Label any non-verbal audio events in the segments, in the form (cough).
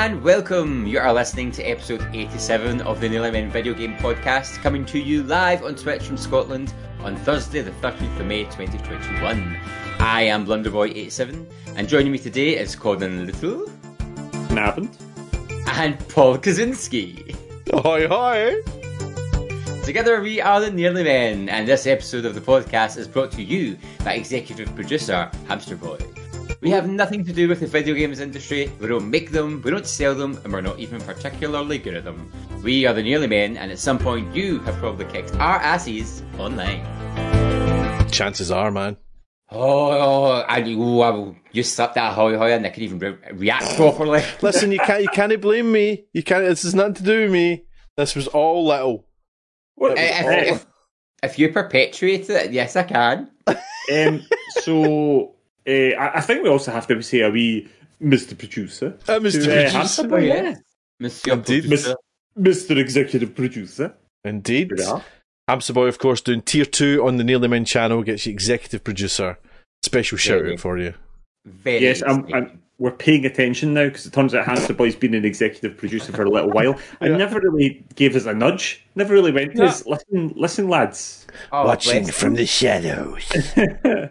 and welcome. You are listening to episode 87 of the Nearly Men Video Game Podcast, coming to you live on Twitch from Scotland on Thursday, the 13th of May 2021. I am Blunderboy87, and joining me today is Colin Little. Happened. And Paul Kaczynski. Hi, hi. Together we are the Nearly Men, and this episode of the podcast is brought to you by executive producer Hamster Boy. We have nothing to do with the video games industry, we don't make them, we don't sell them, and we're not even particularly good at them. We are the Nearly Men, and at some point you have probably kicked our asses online. Chances are, man. Oh, I, ooh, I will usurp that hoy hoy and I can even re- react (laughs) properly. Listen, you can't you can't blame me. You can't. This is nothing to do with me. This was all little. If, if, if you perpetuate it, yes, I can. (laughs) Um, so uh, I, I think we also have to say a wee Mr. Producer. Uh, Mr. To, uh, Producer. Hamster Boy, yeah. Monsieur Indeed. Producer. Mr. Executive Producer. Indeed. Yeah. Hamster Boy, of course, doing tier two on the Nearly Men channel gets you executive producer. Special shout out for you. Very Yes, I'm. I'm, we're paying attention now because it turns out Hamster Boy's been an executive producer for a little while. I (laughs) Yeah. never really gave us a nudge. Never really went to Yeah. us. Listen, listen, lads. Oh, Watching from the shadows. (laughs)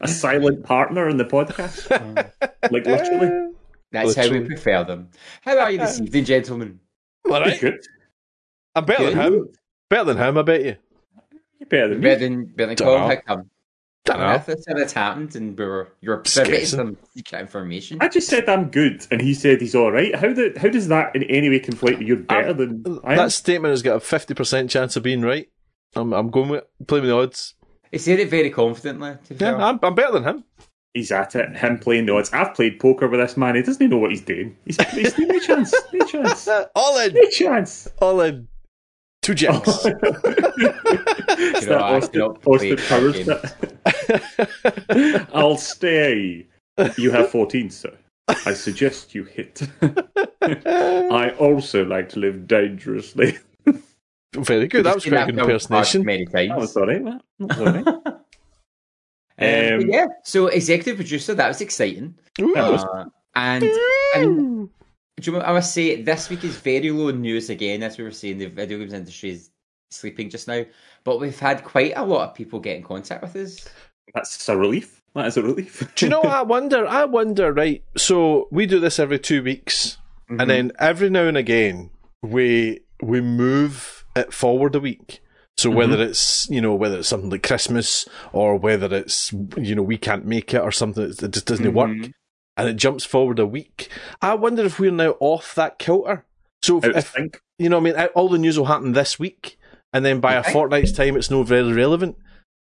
A silent partner in the podcast. (laughs) like literally. That's how we prefer them. How are you this evening, gentlemen? All right. Good. I'm better than him. Better than him, I bet you. You're better than me. Better than, better than Dunno. Colin, how? Dunno. That's that's how it's happened, and we were you're Just privy to some secret information. I just said I'm good, and he said he's all right. How do, how does that in any way conflate with you're um, better than I am? That statement has got a 50% chance of being right. I'm, I'm going with playing with the odds. He said it very confidently. Yeah. I'm, I'm better than him. He's at it. Him playing the odds. I've played poker with this man. He doesn't even know what he's doing. He's, he's no (laughs) chance. No chance. (laughs) All in. No chance. All in. Two (laughs) jacks. It's know, that Austin, Austin Powers. I'll stay. You have 14, sir. I suggest you hit. I also like to live dangerously. Very good. That was Seen quite a good film impersonation. Many times. That was all right, man. That was all right. (laughs) Um, Um, yeah, so executive producer, that was exciting. That was- Uh, and I mean, do you know, I must say, this week is very low news again, as we were saying, the video games industry is sleeping just now. But we've had quite a lot of people get in contact with us. That's a relief. That is a relief. Do you know what I (laughs) wonder? I wonder, right? So we do this every two weeks, Mm-hmm. and then every now and again we we move it forward a week. So Mm-hmm. whether it's you know whether it's something like Christmas or whether it's you know we can't make it or something that just doesn't work, Mhm. and it jumps forward a week. I wonder if we're now off that kilter. So if, Out if sync. you know, I mean, all the news will happen this week, and then by Okay. a fortnight's time, it's no very relevant.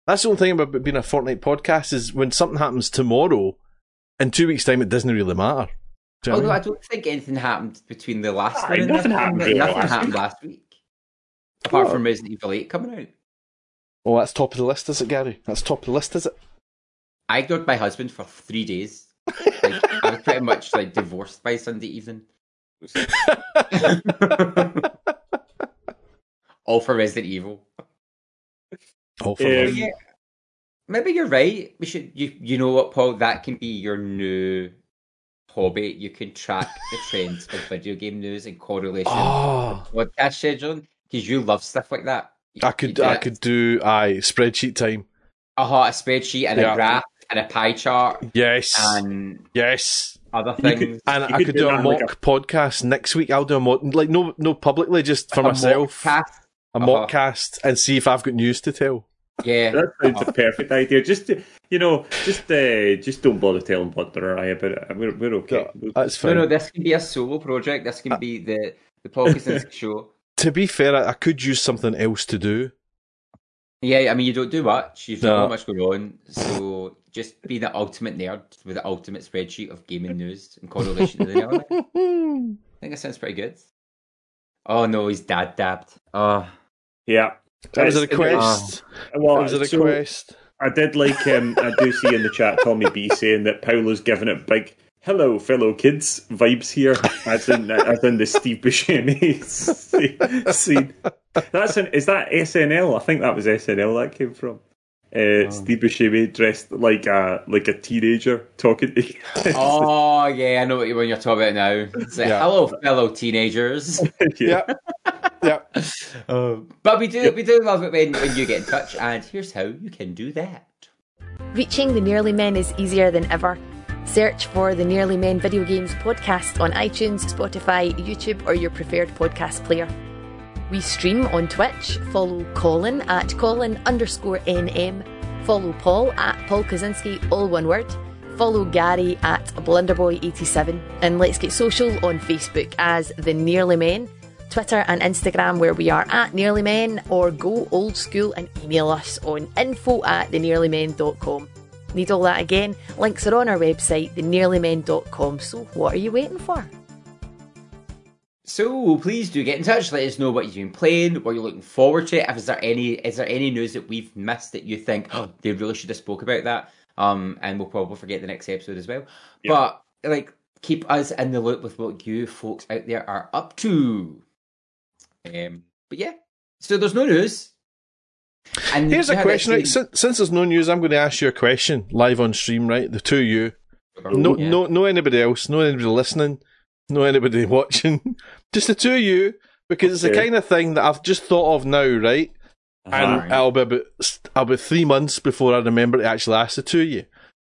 That's the only thing about being a fortnight podcast is when something happens tomorrow, in two weeks' time, it doesn't really matter. Do Although what I I don't think anything happened between the last Aye, one and nothing this one. happened Nothing last happened last week. Apart Oh. from Resident Evil 8 coming out. Oh, that's top of the list, is it, Gary? That's top of the list, is it? I ignored my husband for three days. Like, (laughs) I was pretty much like divorced by Sunday evening. (laughs) All for Resident Evil. Oh, for Um, love. Yeah, maybe you're right. We should. You you know what, Paul? That can be your new hobby. You can track the trends of video game news in correlation Oh, with podcast scheduling because you love stuff like that. I could, I could do, aye, spreadsheet time. Uh-huh, a spreadsheet and Yeah. a graph and a pie chart Yes, and yes. other You could- things. And You I could could do do a that like mock podcast next week. I'll do a mock, like no, no publicly, just for A myself. mockcast. a Uh-huh. mock cast and see if I've got news to tell. Yeah. That sounds a perfect idea. Just to, you know, just uh, just don't bother telling Butler or I about it. We're, we're okay. That's No, fine. no, this can be a solo project. This can be the the podcast (laughs) show. To be fair, I, I could use something else to do. Yeah, I mean, you don't do much. You've No. not much going on. So just be the ultimate nerd with the ultimate spreadsheet of gaming news in correlation to the other. (laughs) I think that sounds pretty good. Oh no, he's dad dabbed. Oh, Yeah. That was a It's- request. Well, That was a so. I did like um, I do see in the chat Tommy B saying that Paolo's giving it big hello fellow kids vibes here as in (laughs) as in the Steve Buscemi (laughs) scene. That's an, is that SNL? I think that was SNL that came from. uh, Steve Buscemi dressed like a like a teenager talking to kids. (laughs) Oh yeah, I know what you when you're talking about now. It's like, Yeah. hello, fellow teenagers. Yeah. yeah. but we do we do love it when, when you get in touch, and here's how you can do that. Reaching the Nearly Men is easier than ever. Search for the Nearly Men Video Games podcast on iTunes, Spotify, YouTube, or your preferred podcast player. We stream on Twitch. Follow Colin at Colin underscore NM. Follow Paul at Paul Kaczynski, all one word. Follow Gary at Blunderboy87. And let's get social on Facebook as The Nearly Men. Twitter and Instagram where we are at Nearly Men or go old school and email us on info at thenearlymen.com. Need all that again? Links are on our website, thenearlymen.com. So what are you waiting for? So please do get in touch. Let us know what you've been playing, what you're looking forward to. If is there any is there any news that we've missed that you think oh they really should have spoke about that? Um, and we'll probably forget the next episode as well. But like keep us in the loop with what you folks out there are up to. Um, but yeah, so there's no news. And Here's a question, right? Since, since there's no news, I'm going to ask you a question live on stream, right? The two of you. No, Yeah. no, no anybody else. No anybody listening. No anybody (laughs) watching. Just the two of you, because it's the kind of thing that I've just thought of now, right? And I'll be about, I'll be three months before I remember to actually ask the two of you.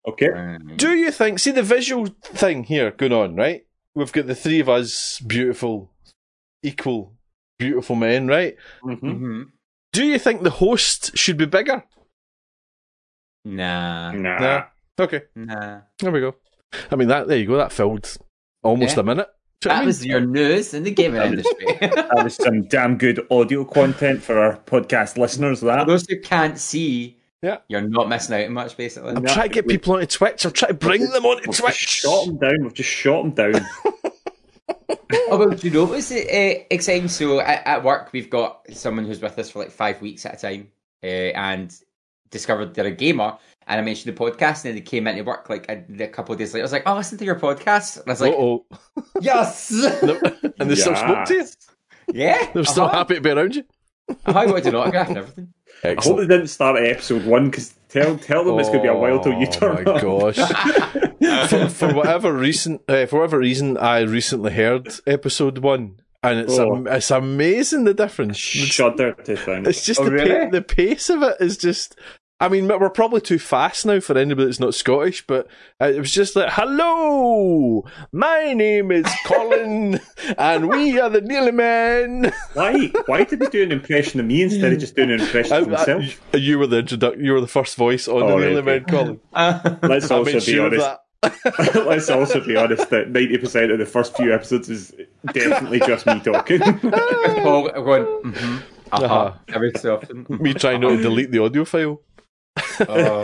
Okay. Um, Do you think? See the visual thing here going on, right? We've got the three of us, beautiful, equal, beautiful men, right? Mhm. mhm. Do you think the host should be bigger? Nah, Nah. Nah. Okay, nah. there we go. I mean, that there you go. That filled almost Yeah. a minute. Do you know what I That mean? was your news in the gaming industry. (laughs) That was some damn good audio content for our podcast listeners. For That those who can't see, Yeah. you're not missing out on much, basically. I'm trying to get people onto Twitch. I'm trying to bring them onto We've just Twitch. shot them down. We've just shot them down. (laughs) (laughs) Oh, well, do you know what's uh, exciting? So at, at work, we've got someone who's with us for like five weeks at a time, uh, and discovered they're a gamer. And I mentioned the podcast, and then they came into work like a, a couple of days later. I was like, "Oh, listen to your podcast." And I was like, oh, "Yes, (laughs) and they still spoke to you. yeah." They're still uh-huh. happy to be around you. Uh-huh, I wanted an autograph and everything. I hope they didn't start at episode one because tell tell them it's going to be a while till you turn Oh my up. gosh! (laughs) (laughs) for, for whatever reason, uh, for whatever reason, I recently heard episode one, and it's Oh. am- it's amazing the difference. It's, Shudder to think. it's just Oh, the really? pa- the pace of it is just. I mean, we're probably too fast now for anybody that's not Scottish, but uh, it was just like, "Hello, my name is Colin, (laughs) and we are the Nearly Men." Why? Why did they do an impression of me instead of just doing an impression of (laughs) himself? you were the introduc- You were the first voice on Oh, the right, Nearly okay. Men, Colin. Let's I also be honest. that. (laughs) Let's also be honest that ninety percent of the first few episodes is definitely just me talking. (laughs) Paul going, mm-hmm, uh-huh, Uh-huh. every so often. (laughs) Me trying not to delete the audio file. Oh.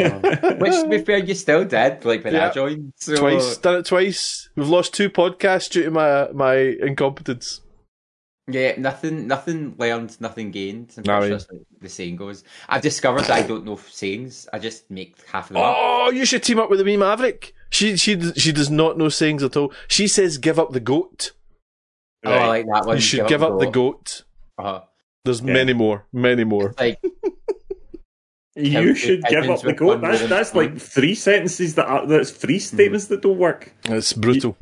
Which, to be fair, you still did, like when Yeah. I joined. So, Twice, done it twice. We've lost two podcasts due to my my incompetence. Yeah, nothing, nothing learned, nothing gained. No, pretty I mean- sure that's like the saying goes. I've discovered that I don't know sayings. I just make half of them up. Oh, you should team up with the wee Maverick. She she she does not know sayings at all. She says, "Give up the goat." Oh, I like that one. You should give up the goat. Uh-huh. There's Yeah. many more, many more. Like, (laughs) you should give up the goat. That's that's like three sentences that are that's three statements that don't work. It's brutal.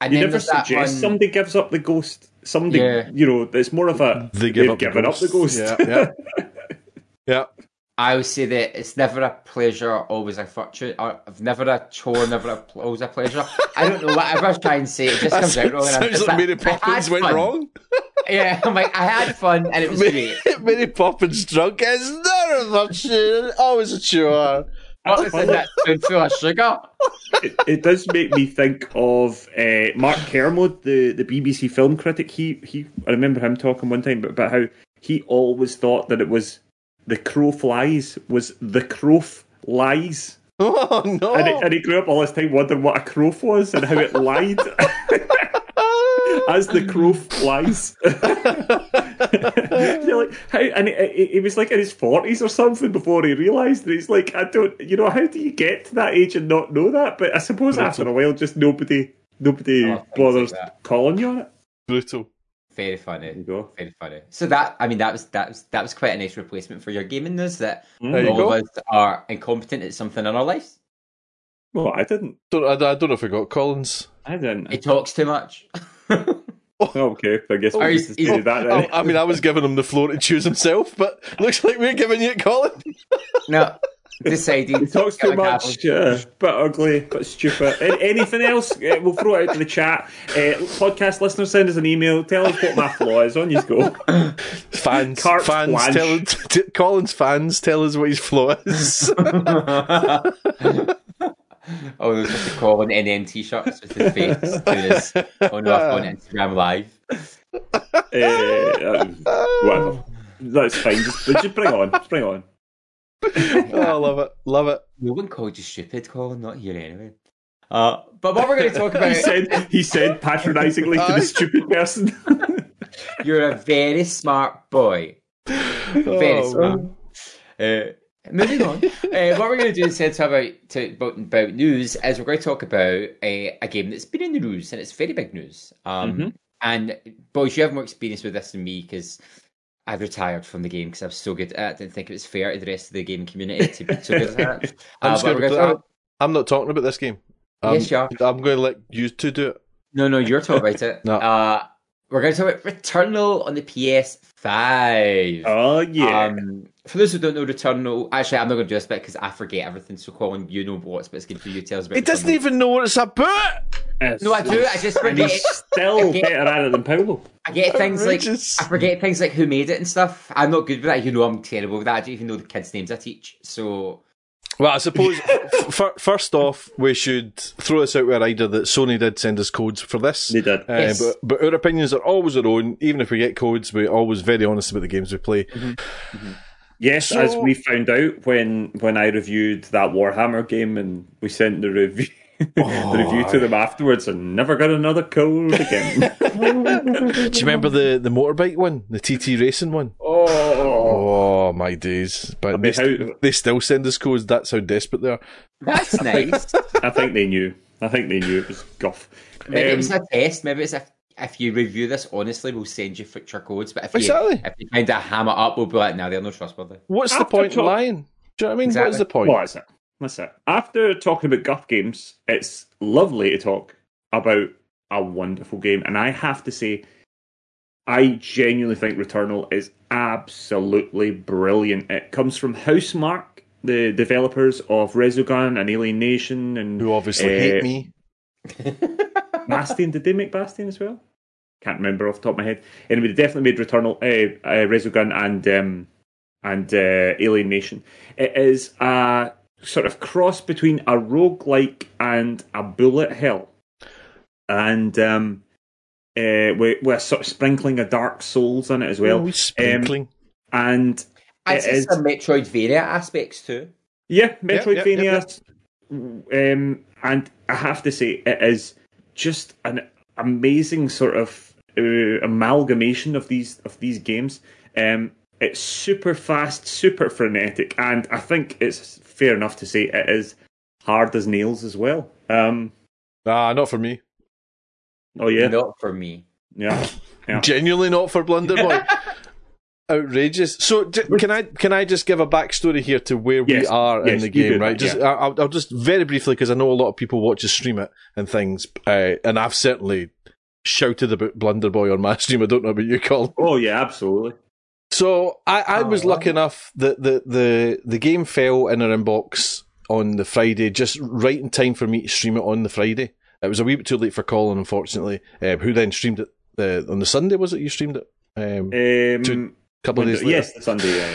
and You never suggest one. somebody gives up the ghost. Somebody, Yeah. you know, it's more of a They give they've up the given up the ghost. ghost. Yeah, yeah, (laughs) yeah. I would say that it's never a pleasure, always a fortune. Or I've never a chore, never a, always a pleasure. I don't know. Whatever I try and say, it just That comes out wrong. and I'm sounds just like Mary I Poppins went fun. wrong. (laughs) Yeah, I'm like, I had fun and it was great. (laughs) Mary Poppins drunk. It's never a virtue, always a chore. What was in that spoonful of sugar? it, it does make me think of uh, Mark Kermode, the, the BBC film critic. He he, I remember him talking one time about, about how he always thought that it was the crow flies was the crow lies, (laughs) Oh no! and, he, and he grew up all his time wondering what a crow was and how it (laughs) lied (laughs) as the crow flies. You're like, how, and he, he- he was like in his forties or something before he realised that he's like, I don't, you know, how do you get to that age and not know that? But I suppose after a while, just nobody, nobody Oh, bothers like calling you on it. brutal. Very There you funny. go. Very funny. So that I mean that was that was that was quite a nice replacement for your gaming news that mm. There all of us are incompetent at something in our lives. Well, I didn't. Don't, I, I don't know if I got Colin's. I didn't. He talks too much. (laughs) Oh, okay, I guess Oh, we he's- just he's- do that then. I, I mean, I was giving him the floor to choose himself, but looks like we're giving you it, Colin. no, (laughs) decided. He talks too much, uh, but ugly, but stupid. Anything else? Uh, (laughs) we'll throw it out to the chat. Uh, podcast listeners, send us an email. Tell us what my flaw is. On you go. (laughs) Fans, Carte fans, blanche. tell t- Colin's fans tell us what his flaw is. (laughs) Oh, those with the Colin NN t-shirts with his face doing his on on Instagram live. Uh, uh, whatever. That's fine. Just, just bring on. Just bring on. (laughs) oh, I love it, love it. No one called you stupid, Colin. Not here anyway. Uh, but what we're going to talk (laughs) about, He said, he said (laughs) patronisingly to the stupid person. you're a very smart boy. Very Oh, smart. Uh, moving on. uh, what we're going to do instead of about, to, about, about news is we're going to talk about a, a game that's been in the news and it's very big news. Um, Mhm. And boys, you have more experience with this than me because I retired from the game because I was so good at it. I didn't think it was fair to the rest of the gaming community to be so good at it. (laughs) I'm, Uh, just gonna we're gonna I'm, I'm not talking about this game. Um, Yes, you are. I'm going to let you two do it. No, no, you're talking about it. (laughs) No. Uh, we're going to talk about Returnal on the PS5. Oh, yeah. Um, for those who don't know Returnal, actually, I'm not going to do this bit because I forget everything. So, Colin, you know what's but it's good for you. Tell us about it. He doesn't even know what it's about. No, I do. I just And forget. he's still Okay. better at it than Paolo. I get things like I forget things like who made it and stuff. I'm not good with that. You know, I'm terrible with that. I don't even know the kids' names I teach. So, Well, I suppose (laughs) f- f- first off, we should throw this out with a rider that Sony did send us codes for this. They did. Uh, Yes. but, but our opinions are always our own. Even if we get codes, we're always very honest about the games we play. Yes, So- as we found out when when I reviewed that Warhammer game and we sent the review the review to them afterwards and never got another code again. (laughs) Do you remember the, the motorbike one, the TT racing one? oh, Oh my days! But mean, they, st- how- they still send us codes. That's how desperate they are. that's (laughs) nice. I think they knew. I think they knew it was guff. Maybe it Um, was a test. Maybe it's if, if you review this honestly, we'll send you future codes. But if you, Exactly. if you kind of ham it up, we'll be like, no, they're not trustworthy. What's the point in talk- lying? Do you know what I mean? Exactly. What's the point? What is it? After talking about guff games, it's lovely to talk about a wonderful game. And I have to say, I genuinely think Returnal is absolutely brilliant. It comes from Housemarque, the developers of Resogun and Alienation and Who obviously uh, hate me. (laughs) (laughs) Bastion. Did they make Bastion as well? Can't remember off the top of my head. Anyway, they definitely made Returnal, uh, uh, Resogun, and um, and uh, Alienation. It is a sort of cross between a roguelike and a bullet hell, and um, uh, with, with a sort of sprinkling of Dark Souls in it as well. oh, we sprinkling. And I it some Metroidvania aspects too. yeah, yep, Metroidvania. Um, and I have to say, it is just an amazing sort of uh, amalgamation of these of these games. Um, it's super fast, super frenetic, and I think it's fair enough to say it is hard as nails as well. Um, ah, not for me. oh yeah, Not for me. yeah, yeah. (laughs) Genuinely not for Blunderboy. (laughs) Outrageous. So, j- can I can I just give a backstory here to where we Yes, are in the game, right? Just yeah. I- I'll, I'll just very briefly because I know a lot of people watch us stream it and things, uh, and I've certainly shouted about Blunderboy on my (laughs) stream. I don't know about you, Colin. Oh yeah, absolutely. So I, I was Oh. lucky enough that the, the the game fell in our inbox on the Friday, just right in time for me to stream it on the Friday. It was a wee bit too late for Colin, unfortunately. Um, who then streamed it uh, on the Sunday? Was it you streamed it? Um, a Um, couple of days later. yes, the Sunday. Yeah,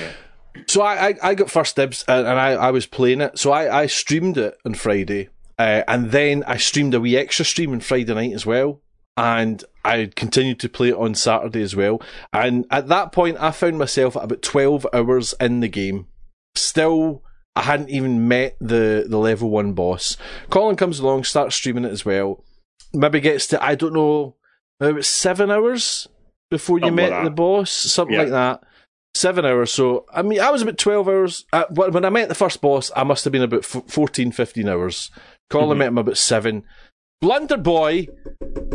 yeah. So I, I, I got first dibs and, and I, I was playing it. So I, I streamed it on Friday. Uh, and then I streamed a wee extra stream on Friday night as well. And I continued to play it on Saturday as well. And at that point, I found myself at about 12 hours in the game. Still, I hadn't even met the, the level one boss. Colin comes along, starts streaming it as well. Maybe gets to, I don't know, maybe seven hours before you Something met like the boss, something Yeah. like that. Seven hours. So, I mean, I was about 12 hours. Uh, when I met the first boss, I must have been about f- 14, 15 hours. Colin Mhm. met him about seven. Blunder Boy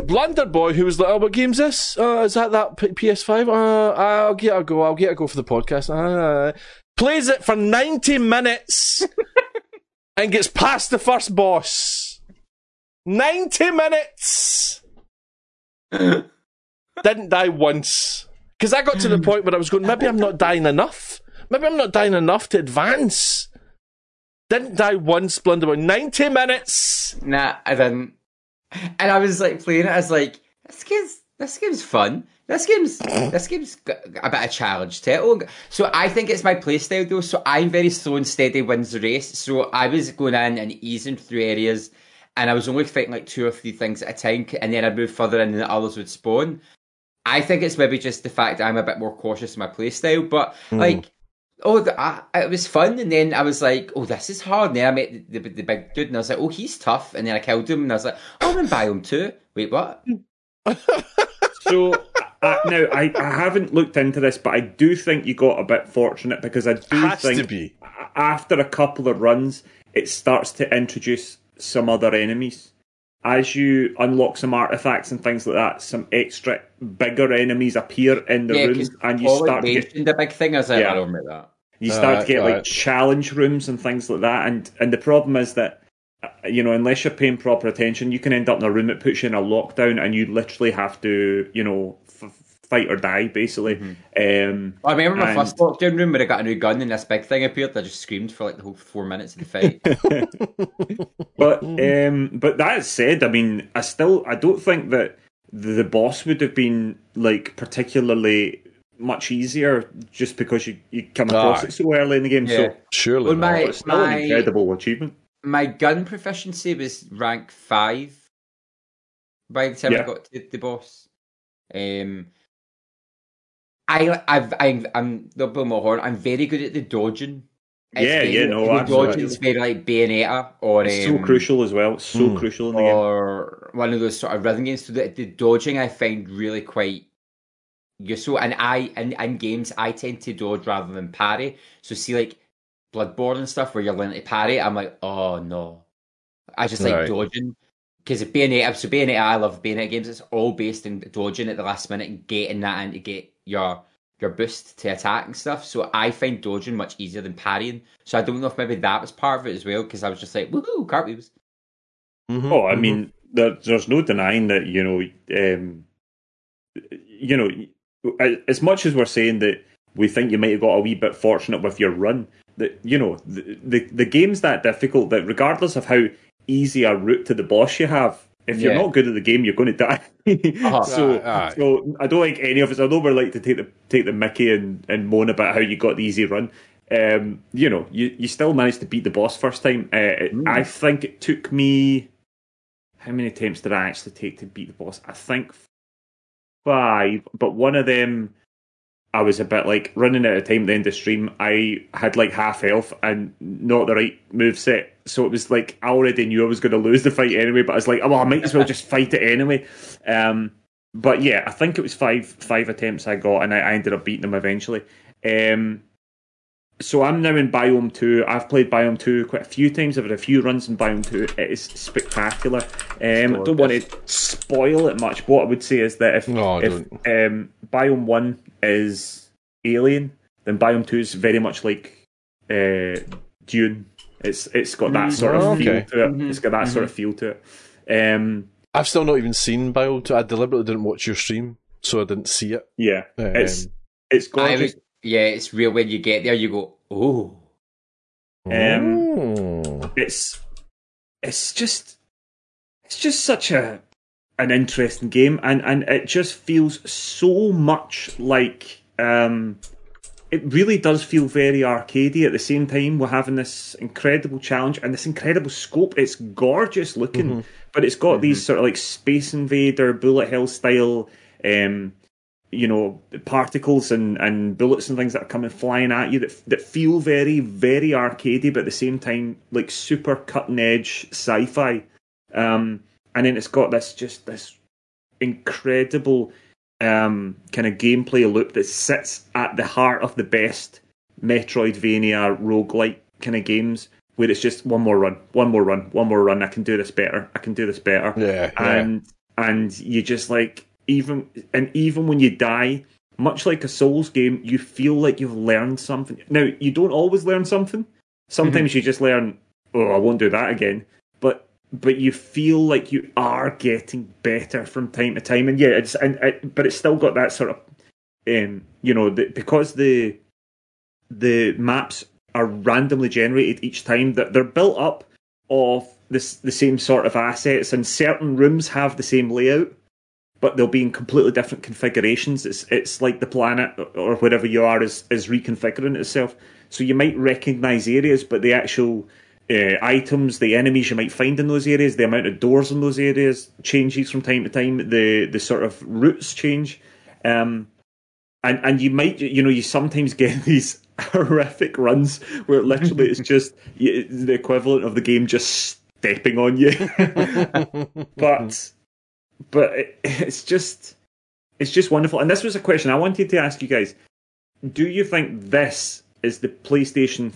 Blunder Boy, who was like, "Oh, what game's this? Uh, is that that P- PS5? Uh, I'll get a go. I'll get a go for the podcast." Uh, plays it for ninety minutes (laughs) and gets past the first boss. Ninety minutes. (laughs) Didn't die once because I got to the (laughs) point where I was going, maybe I'm not dying enough. Maybe I'm not dying enough to advance. Didn't die once, Blunder Boy. Ninety minutes. Nah, I didn't. And I was like playing it. I was like, this game's this game's fun. This game's this game's got a bit of challenge to it. Oh, so I think it's my playstyle though. So I'm very slow and steady wins the race. So I was going in and easing through areas, and I was only fighting like two or three things at a time, and then I'd move further in, and the others would spawn. I think it's maybe just the fact that I'm a bit more cautious in my playstyle, but hmm. like. Oh, the, I, it was fun, and then I was like, "Oh, this is hard." And then I met the, the, the big dude, and I was like, "Oh, he's tough." And then I killed him, and I was like, "Oh, I'm in biome two. Wait, what? (laughs) So uh, now I, I haven't looked into this, but I do think you got a bit fortunate because I do Has think to be. after a couple of runs, it starts to introduce some other enemies. As you unlock some artifacts and things like that, some extra bigger enemies appear in the Yeah, rooms, 'cause and you start to get mentioned the big thing. I like, Yeah. I don't remember that. You start Alright, to get like challenge rooms and things like that and and the problem is that uh, you know unless you're paying proper attention you can end up in a room that puts you in a lockdown and you literally have to you know f- fight or die basically Mm-hmm. um I remember my And- first lockdown room where I got a new gun and this big thing appeared. I just screamed for like the whole four minutes of the fight. (laughs) (laughs) but um but that said i mean i still i don't think that the, the boss would have been like particularly much easier just because you, you come across Aye. it so early in the game Yeah. so Surely. Well, my- it's still my- an incredible achievement my gun proficiency was rank five by the time Yeah. I got to the boss. Um, I, I've, I'm, I'm the blow my horn. I'm very good at the dodging. It's Yeah, very- yeah, no, the absolutely. dodging is very like Bayonetta or it's so um, crucial as well it's so Hmm. crucial in the game or one of those sort of rhythm games. So the, the dodging I find really quite useful. And I in, in games I tend to dodge rather than parry. So see like Bloodborne and stuff where you're learning to parry, I'm like, oh no. I just like dodging. Because Bayonetta, so Bayonetta, I love Bayonetta games. It's all based in dodging at the last minute and getting that in to get your your boost to attack and stuff. So I find dodging much easier than parrying. So I don't know if maybe that was part of it as well. Because I was just like, woohoo, cartwheels. Mhm, Oh, I mhm. mean, there, there's no denying that you know, um, you know, as much as we're saying that we think you might have got a wee bit fortunate with your run, that you know, the, the the game's that difficult that regardless of how easy a route to the boss you have, if you're not good at the game, you're going to die. (laughs) Uh-huh. so, Aye, aye. so I don't like any of us. I know we're like to take the take the Mickey and, and moan about how you got the easy run. Um, you know, you you still managed to beat the boss first time. Uh, Mm. I think it took me how many attempts did I actually take to beat the boss? I think five, but one of them I was a bit like running out of time at the end of stream. I had like half health and not the right move set. So it was like I already knew I was going to lose the fight anyway, but I was like, oh, well, I might as well just fight it anyway. Um, but yeah, I think it was five five attempts I got, and I, I ended up beating them eventually. Um, so I'm now in Biome 2. I've played Biome 2 quite a few times. I've had a few runs in Biome 2. It is spectacular. Um, I don't want to spoil it much. What I would say is that if, No, if um, Biome 1 is Alien, then Biome 2 is very much like uh, Dune. It's It's got that sort of Oh, feel okay. to it. Mhm. It's got that sort of feel to it. Um, I've still not even seen Biome 2. I deliberately didn't watch your stream, so I didn't see it. yeah, Um, it's it's I gorgeous. Was, yeah, it's real when you get there, you go, oh. Um, oh. it's it's just it's just such a an interesting game and and it just feels so much like um it really does feel very arcadey at the same time we're having this incredible challenge and this incredible scope it's gorgeous looking but it's got these sort of like space invader bullet hell style um you know particles and, and bullets and things that are coming flying at you that that feel very very arcadey, but at the same time like super cutting edge sci-fi. Um, and then it's got this just this incredible um, kind of gameplay loop that sits at the heart of the best Metroidvania roguelike kind of games, where it's just one more run, one more run, one more run. I can do this better. I can do this better Yeah, yeah. and and you just like even and even when you die, much like a Souls game, you feel like you've learned something. Now you don't always learn something. Sometimes mm-hmm. you just learn, oh, I won't do that again. But but you feel like you are getting better from time to time, and yeah, it's and it, but it's still got that sort of, um, you know, the, because the the maps are randomly generated each time that they're built up of this the same sort of assets, and certain rooms have the same layout, but they'll be in completely different configurations. It's it's like the planet or wherever you are is is reconfiguring itself. So you might recognise areas, but the actual uh, items, the enemies you might find in those areas, the amount of doors in those areas changes from time to time. The the sort of routes change, um, and and you might you know you sometimes get (laughs) these horrific runs where literally it's (laughs) just the equivalent of the game just stepping on you. (laughs) but but it, (laughs) it's just it's just wonderful. And this was a question I wanted to ask you guys: Do you think this is the PlayStation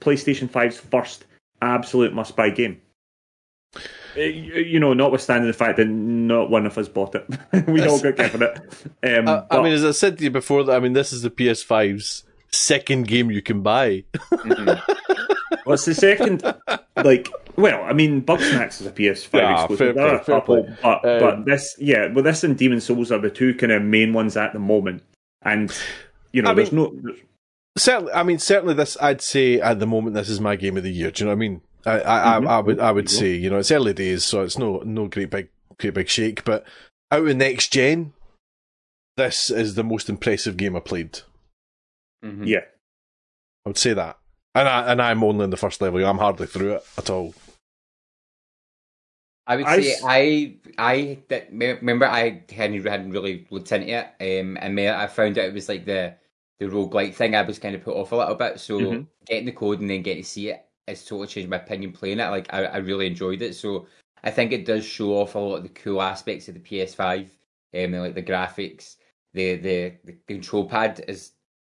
PlayStation 5's first absolute must-buy game? Uh, you know, notwithstanding the fact that not one of us bought it, (laughs) we all got (laughs) given it. Um, uh, I mean, as I said to you before, that I mean, this is the PS5's second game you can buy. mm-hmm. well, it's the second, like, well, I mean, Bugsnax is a PS5 yeah, exclusive. Fair, fair, couple, but, um, but this, yeah, well, this and Demon Souls are the two kind of main ones at the moment, and you know, I there's mean, no. Certainly, I mean, certainly, this I'd say at the moment this is my game of the year. Do you know what I mean? I, I, mm-hmm. I, I would, I would say, you know, it's early days, so it's no, no great big, great big shake. But out of next gen, this is the most impressive game I played. Mm-hmm. Yeah, I would say that, and I and I'm only in the first level. I'm hardly through it at all. I would I say I I remember I hadn't, hadn't really looked into it, um, and I found out it was like the the roguelike thing. I was kind of put off a little bit. So mm-hmm. getting the code and then getting to see it has totally changed my opinion playing it. Like I, I really enjoyed it. So I think it does show off a lot of the cool aspects of the PS5, um, and like the graphics. The, the the control pad is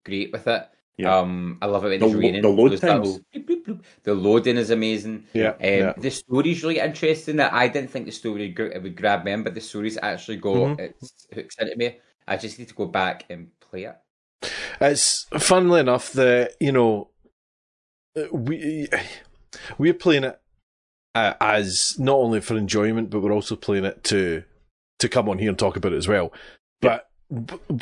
great with it. Yeah. Um, I love it when the, it's raining. The load times. The loading is amazing. Yeah, um, yeah. The story's really interesting. That I didn't think the story would, would grab me, but the story's actually got mm-hmm. its hooks into me. I just need to go back and play it. It's funnily enough that you know we we're playing it uh, as not only for enjoyment, but we're also playing it to to come on here and talk about it as well.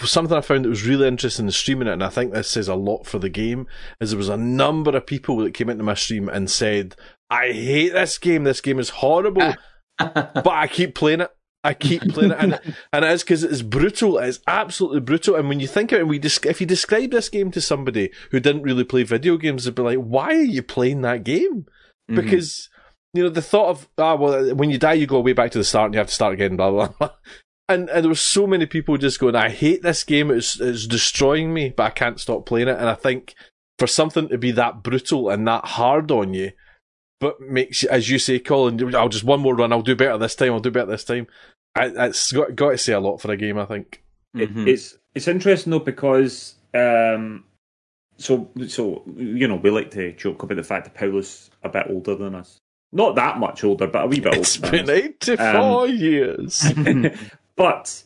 Something I found that was really interesting in streaming it, and I think this says a lot for the game, is there was a number of people that came into my stream and said, I hate this game, this game is horrible, (laughs) but I keep playing it. I keep playing it, and, (laughs) and it is because it's brutal. It's absolutely brutal. And when you think of it, we if you describe this game to somebody who didn't really play video games, they'd be like, "Why are you playing that game?" Mm-hmm. Because you know the thought of ah well, when you die, you go way back to the start and you have to start again. Blah blah blah and and there were so many people just going, I hate this game. It's it's destroying me, but I can't stop playing it. And I think for something to be that brutal and that hard on you, but makes as you say, Colin, I'll just one more run. I'll do better this time. I'll do better this time. I, it's got got to say a lot for a game. I think mm-hmm. it's it's interesting though because um, so so you know we like to joke about the fact that Paolo's a bit older than us. Not that much older, but a wee bit older. It's been eighty four um, years. (laughs) (laughs) But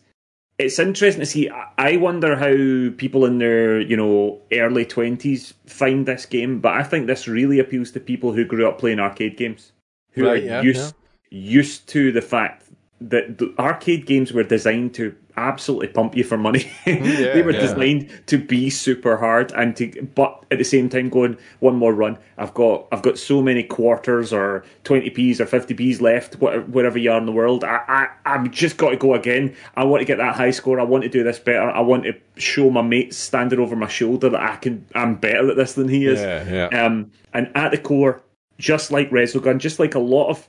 it's interesting to see. I wonder how people in their you know early twenties find this game. But I think this really appeals to people who grew up playing arcade games, who right, are yeah, used yeah. used to the fact that the arcade games were designed to absolutely pump you for money. (laughs) Yeah, they were yeah. designed to be super hard and to, but at the same time, going one more run. I've got I've got so many quarters or twenty p's or fifty p's left, wherever you are in the world. I I I'm just got to go again. I want to get that high score. I want to do this better. I want to show my mates standing over my shoulder that I can. I'm better at this than he is. Yeah, yeah. Um, and at the core, just like Resogun, just like a lot of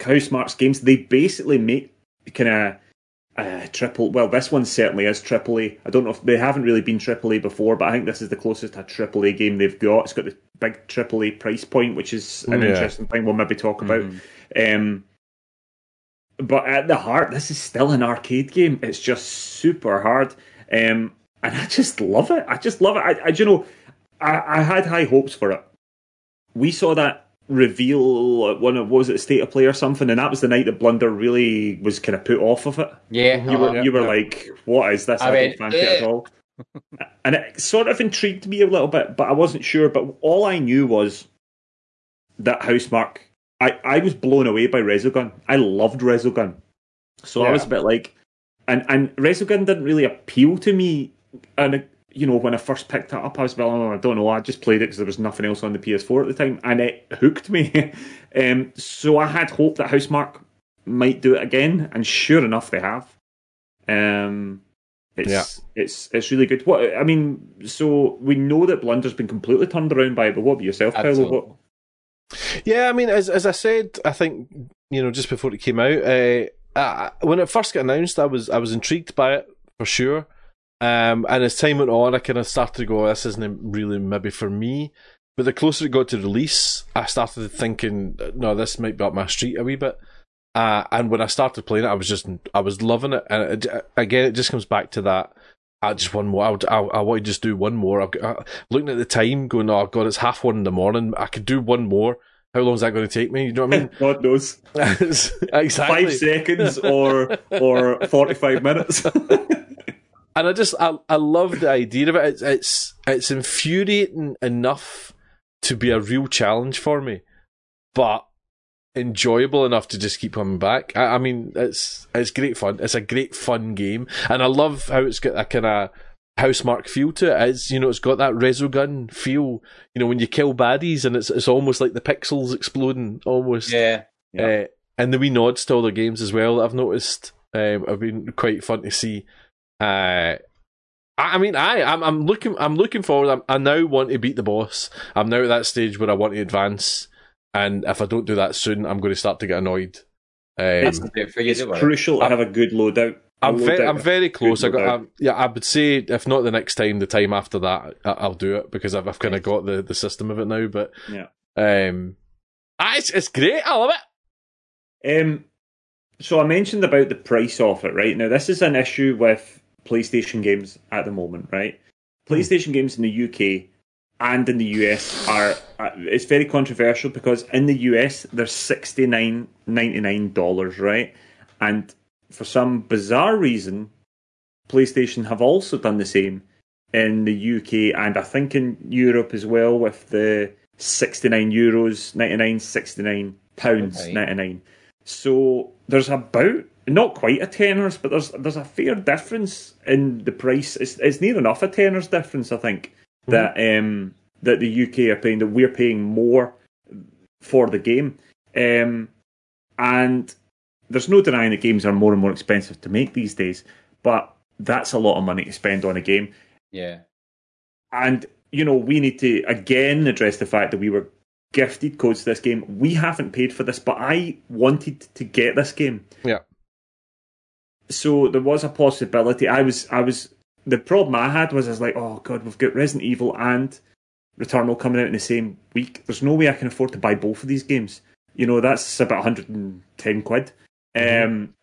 Housemarque games, they basically make kind of uh, triple. Well, this one certainly is triple A. I don't know if they haven't really been triple A before, but I think this is the closest to a triple A game they've got. It's got the big triple A price point, which is an yeah. interesting thing we'll maybe talk about. Mm-hmm. Um, but at the heart, this is still an arcade game. It's just super hard, um, and I just love it. I just love it. I, I you know, I, I had high hopes for it. We saw that reveal at one of what was it State of Play or something, and that was the night that Blunder really was kind of put off of it. Yeah, You were uh-huh. you were yeah. like, "What is this? I I, went, don't fancy it at all." (laughs) and it sort of intrigued me a little bit, but I wasn't sure. But all I knew was that Housemarque. I, I was blown away by Resogun. I loved Resogun, so I was a bit like, and and Resogun didn't really appeal to me. And you know, when I first picked it up, I was well, oh, I don't know. I just played it because there was nothing else on the PS4 at the time, and it hooked me. (laughs) um, so I had hope that Housemarque might do it again, and sure enough, they have. Um, it's Yeah. it's it's really good. What I mean, so we know that Blunder's been completely turned around by it, but what about yourself, Paolo? What, Yeah, I mean, as as I said, I think you know just before it came out, uh, I, when it first got announced, I was I was intrigued by it for sure. Um, and as time went on, I kind of started to go, "This isn't really maybe for me." But the closer it got to release, I started thinking, "No, this might be up my street a wee bit." Uh, and when I started playing it, I was just I was loving it. And it, again, it just comes back to that. I just one more. I, I, I want to just do one more. I've got, uh, looking at the time, going, "Oh God, it's half one in the morning. I could do one more." How long is that going to take me? You know what I mean? (laughs) God knows, (laughs) exactly. five seconds or or forty five minutes. (laughs) and I just I, I love the idea of it. It's it's it's infuriating enough to be a real challenge for me, but enjoyable enough to just keep coming back. I, I mean, it's it's great fun. It's a great fun game, and I love how it's got a kind of Housemarque feel to it. It's you know it's got that resogun feel. You know when you kill baddies, and it's it's almost like the pixels exploding almost. yeah. Yeah. Uh, and the wee nods to other games as well that I've noticed um, have been quite fun to see. Uh, I I mean, I I'm, I'm looking I'm looking forward. I'm, I now want to beat the boss. I'm now at that stage where I want to advance, and if I don't do that soon, I'm going to start to get annoyed. Um, It's- For you, it's crucial to have a good loadout. A I'm very, loadout I'm very close. I got, loadout. um, yeah, I would say if not the next time, the time after that, I, I'll do it because I've, I've kind of got the, the system of it now. But Yeah. um, ah, it's it's great. I love it. Um, so I mentioned about the price of it, right? Now this is an issue with PlayStation games at the moment, right? PlayStation games in the UK and in the US are uh, it's very controversial because in the US they're sixty nine ninety nine dollars, right? And for some bizarre reason, PlayStation have also done the same in the UK and I think in Europe as well with the sixty nine euros ninety nine, sixty nine pounds Okay. ninety nine. So there's about not quite a tenors, but there's there's a fair difference in the price. It's it's near enough a tenors difference, I think, that um that the UK are paying that we're paying more for the game. Um and there's no denying that games are more and more expensive to make these days, but that's a lot of money to spend on a game. Yeah. And you know, we need to again address the fact that we were gifted codes to this game. We haven't paid for this, but I wanted to get this game. Yeah. So there was a possibility. I was I was the problem I had was I was like, oh god, we've got Resident Evil and Returnal coming out in the same week. There's no way I can afford to buy both of these games. You know, that's about 110 quid. Um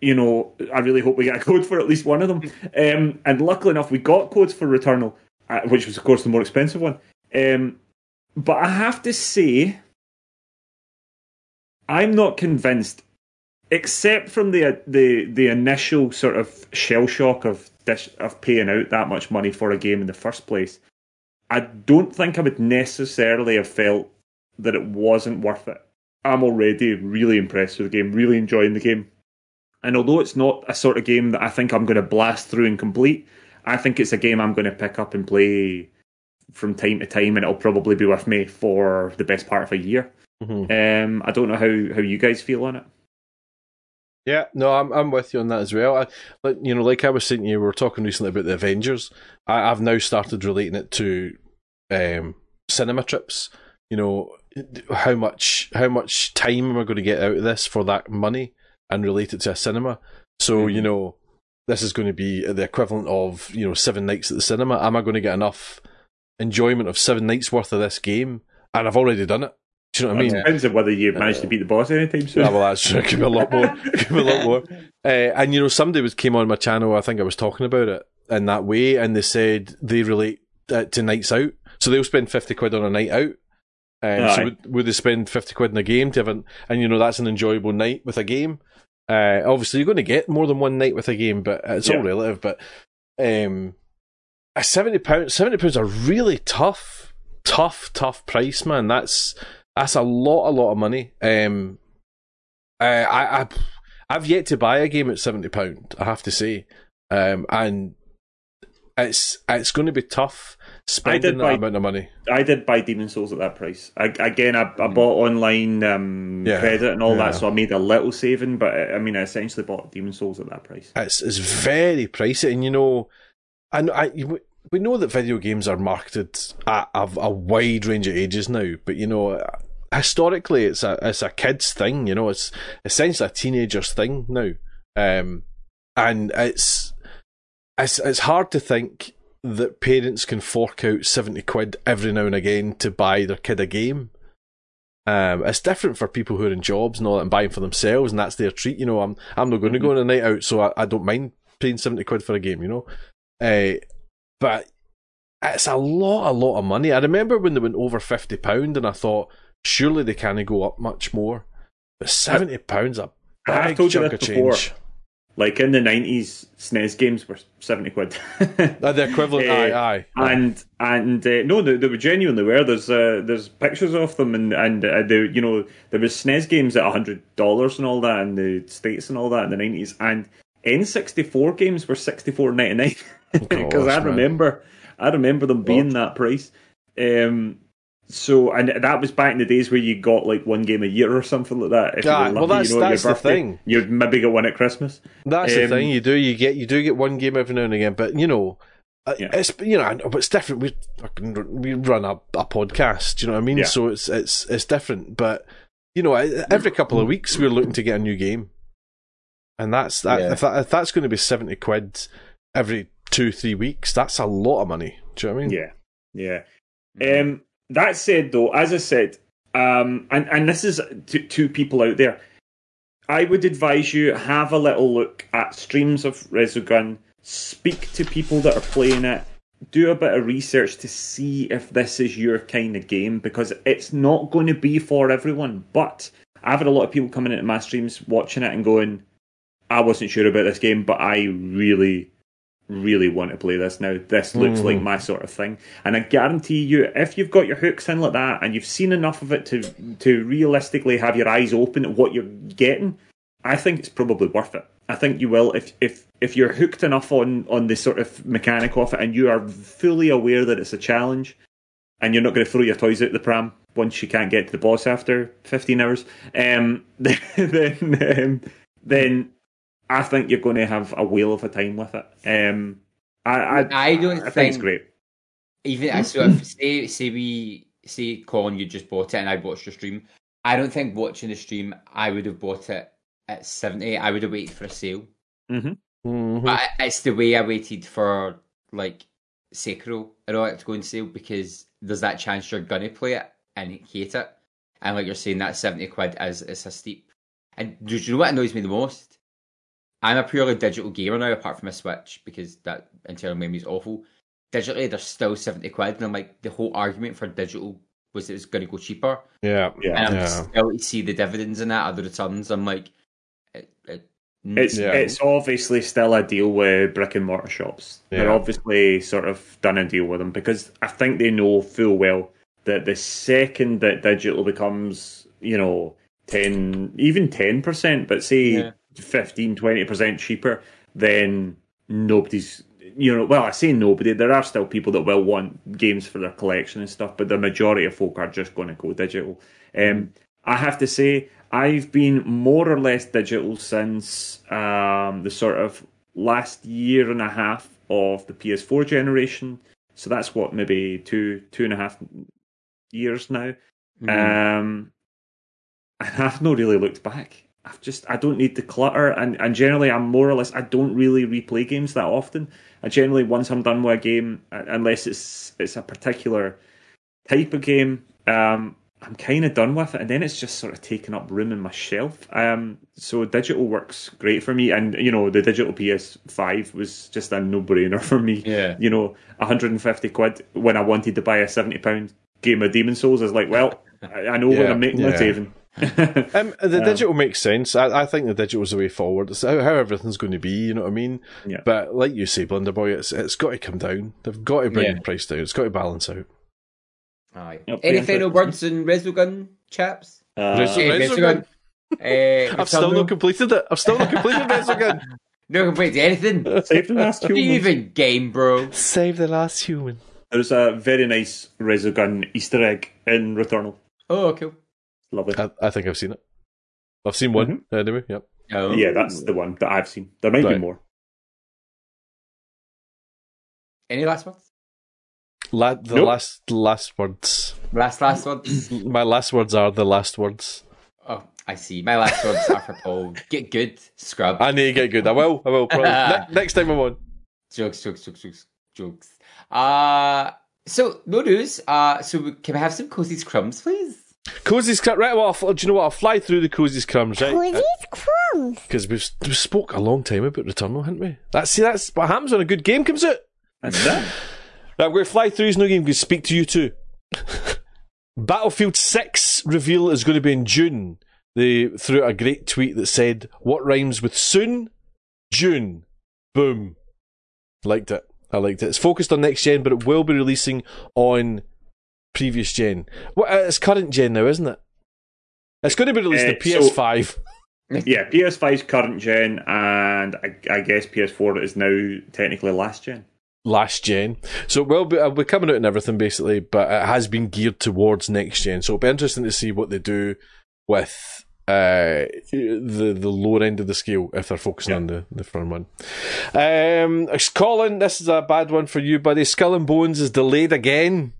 you know, I really hope we get a code for at least one of them. (laughs) Um, and luckily enough, we got codes for Returnal, uh, which was, of course, the more expensive one. Um, but I have to say, I'm not convinced, except from the the the initial sort of shell shock of this, of paying out that much money for a game in the first place. I don't think I would necessarily have felt that it wasn't worth it. I'm already really impressed with the game, really enjoying the game. And although it's not a sort of game that I think I'm going to blast through and complete, I think it's a game I'm going to pick up and play from time to time, and it'll probably be with me for the best part of a year. Mhm. Um, I don't know how, how you guys feel on it. Yeah, no, I'm I'm with you on that as well. I, like you know, like I was saying, you we were talking recently about the Avengers. I, I've now started relating it to um, cinema trips. You know, how much how much time am I going to get out of this for that money, and relate it to a cinema. So you know, this is going to be the equivalent of you know seven nights at the cinema. Am I going to get enough enjoyment of seven nights worth of this game? And I've already done it. Do you know what I It depends on whether you managed to beat the boss anytime soon. Yeah, well, that's true. (laughs) It could be a lot more. Could be a lot more. (laughs) Uh, and you know, somebody was came on my channel. I think I was talking about it in that way, and they said they relate uh, to nights out. So they'll spend fifty quid on a night out, Um, so would, would they spend fifty quid in a game to have an, and you know that's an enjoyable night with a game? Uh, obviously, you're going to get more than one night with a game, but it's all relative. But um, a seventy pound, seventy pounds a really tough, tough, tough price, man. That's that's a lot, a lot of money. Um, uh, I, I, I've yet to buy a game at seventy pound. I have to say, um, and it's it's going to be tough spending that buy- amount of money. I did buy Demon Souls at that price. I, again, I, I bought online um, Yeah, credit and all yeah. that, so I made a little saving. But I mean, I essentially bought Demon Souls at that price. It's it's very pricey, and you know, and I you- we know that video games are marketed at a, a wide range of ages now, but you know, historically, it's a it's a kids thing. You know, it's essentially a teenagers thing now, um, and it's it's it's hard to think that parents can fork out seventy quid every now and again to buy their kid a game. Um, it's different for people who are in jobs and all that and buying for themselves, and that's their treat. You know, I'm I'm not going to go on a night out, so I, I don't mind paying seventy quid for a game. You know, uh, but it's a lot, a lot of money. I remember when they went over fifty pound, and I thought surely they can't go up much more. But seventy pounds a I've big told you chunk of this before. change. Like in the nineties, SNES games were seventy quid. (laughs) Uh, the equivalent, Eh, aye, aye. and and uh, no, they, they were genuinely were. There's uh, there's pictures of them, and and uh, they, you know there was SNES games at hundred dollars and all that in the states and all that in the nineties, and N64 games were sixty four ninety nine because (laughs) (laughs) Gosh, I man. remember I remember them being that price. Um, so and that was back in the days where you got like one game a year or something like that. If you Aye, were well, that's- you know, that's the your birthday, thing. You'd maybe get one at Christmas. That's the Um, thing. You do you get you do get one game every now and again, but you know, uh, Yeah. it's you know, but it's different. We we run a, a podcast. Do you know what I mean? Yeah. So it's it's it's different. But you know, every couple of weeks we're looking to get a new game, and that's that. Yeah. If, that if that's going to be seventy quid every two three weeks, that's a lot of money. Do you know what I mean? Yeah, yeah. Um, that said, though, as I said, um, and and this is to, to people out there, I would advise you have a little look at streams of Resogun, speak to people that are playing it, do a bit of research to see if this is your kind of game because it's not going to be for everyone. But I've had a lot of people coming into my streams watching it and going, I wasn't sure about this game, but I really, really want to play this now. This looks Mhm. like my sort of thing. And I guarantee you, if you've got your hooks in like that and you've seen enough of it to to realistically have your eyes open at what you're getting, I think it's probably worth it. I think you will if if if you're hooked enough on on the sort of mechanic of it and you are fully aware that it's a challenge and you're not going to throw your toys out the pram once you can't get to the boss after 15 hours, um, (laughs) then um, then I think you're going to have a whale of a time with it. Um, I I, I don't I think think it's great. Even I so if say say we say Colin, you just bought it and I watched your stream. I don't think watching the stream I would have bought it at seventy. I would have waited for a sale. Mhm. But it's the way I waited for like Sekiro and all that to go on sale because there's that chance you're gonna play it and hate it. And like you're saying, that seventy quid is is a steep. And do you know what annoys me the most? I'm a purely digital gamer now, apart from a Switch, because that internal memory is awful. Digitally, they're still seventy quid, and I'm like, the whole argument for digital was it was going to go cheaper, Yeah. Yeah. and I'm Yeah. still to see the dividends in that, other returns. I'm like, it, it, It's Yeah. it's obviously still a deal with brick and mortar shops. They're obviously sort of done a deal with them because I think they know full well that the second that digital becomes, you know, ten even ten percent, but say Yeah. 15 20 percent cheaper, then nobody's you know, well, I say nobody. There are still people that will want games for their collection and stuff, but the majority of folk are just going to go digital. Um, I have to say, I've been more or less digital since um, the sort of last year and a half of the PS4 generation. So that's what maybe two two and a half years now. Mm-hmm. Um, and I've not really looked back. I've just I don't need the clutter, and and generally I'm more or less I don't really replay games that often. I generally once I'm done with a game, uh, unless it's it's a particular type of game, um, I'm kind of done with it, and then it's just sort of taking up room in my shelf. Um, so digital works great for me, and you know the digital PS5 was just a no brainer (laughs) for me. Yeah. You know, 150 quid when I wanted to buy a 70 pound game of Demon Souls is like, well, I, I know Yeah, I'm making my yeah. saving. (laughs) Um, the Yeah. digital makes sense. I, I think the digital is the way forward. It's how, how everything's going to be. You know what I mean? Yeah. But like you say, Blunderboy, it's it's got to come down. They've got to bring Yeah. the price down. It's got to balance out. Yep, Aye. yeah, Any final words on Resogun, chaps? Uh, Rezo- Eh, Resogun? Eh, I've still not completed it. I've still not completed Resogun. (laughs) No complaints, anything. Save the last human. Even game, bro. Save the last human. There's a very nice Resogun Easter egg in Returnal. Oh, cool. Lovely. I, I think I've seen it. I've seen one anyway. Yep. Oh. Yeah, that's the one that I've seen. There might be more. Any last words? La- the Nope. last last words. Last, last words? (clears throat) My last words are the last words. oh, I see. My last words are for Paul. (laughs) Get good, scrub. I need to get good. I will. I will. Probably. ne- (laughs) next time I'm on. Jokes, jokes, jokes, jokes, jokes. Uh, so, no news. Uh, so, can we have some cozy crumbs, please? Cozy's crumbs. Right. Well, I'll, do you know what? I'll fly through the Cozy's crumbs. Right. Cozy's uh, crumbs. Because we've, we spoke a long time about Returnal, haven't we? That's see, that's what happens when a good game comes out. That's that. Right, I'm going to fly through. No game. I'm speak to you too. (laughs) Battlefield 6 reveal is going to be in June. They threw out a great tweet that said, What rhymes with soon? June. Boom. Liked it. I liked it. It's focused on next gen, but it will be releasing on previous gen. Well, uh, it's current gen now, isn't it? It's going to be released Uh, on PS5. (laughs) Yeah, PS5's current gen, and I, I guess PS4 is now technically last gen. last gen. So it will be, it'll be coming out and everything basically, but it has been geared towards next gen. So it'll be interesting to see what they do with uh, the the lower end of the scale if they're focusing Yeah. on the, the front one. Um, Colin, this is a bad one for you, buddy. Skull and Bones is delayed again.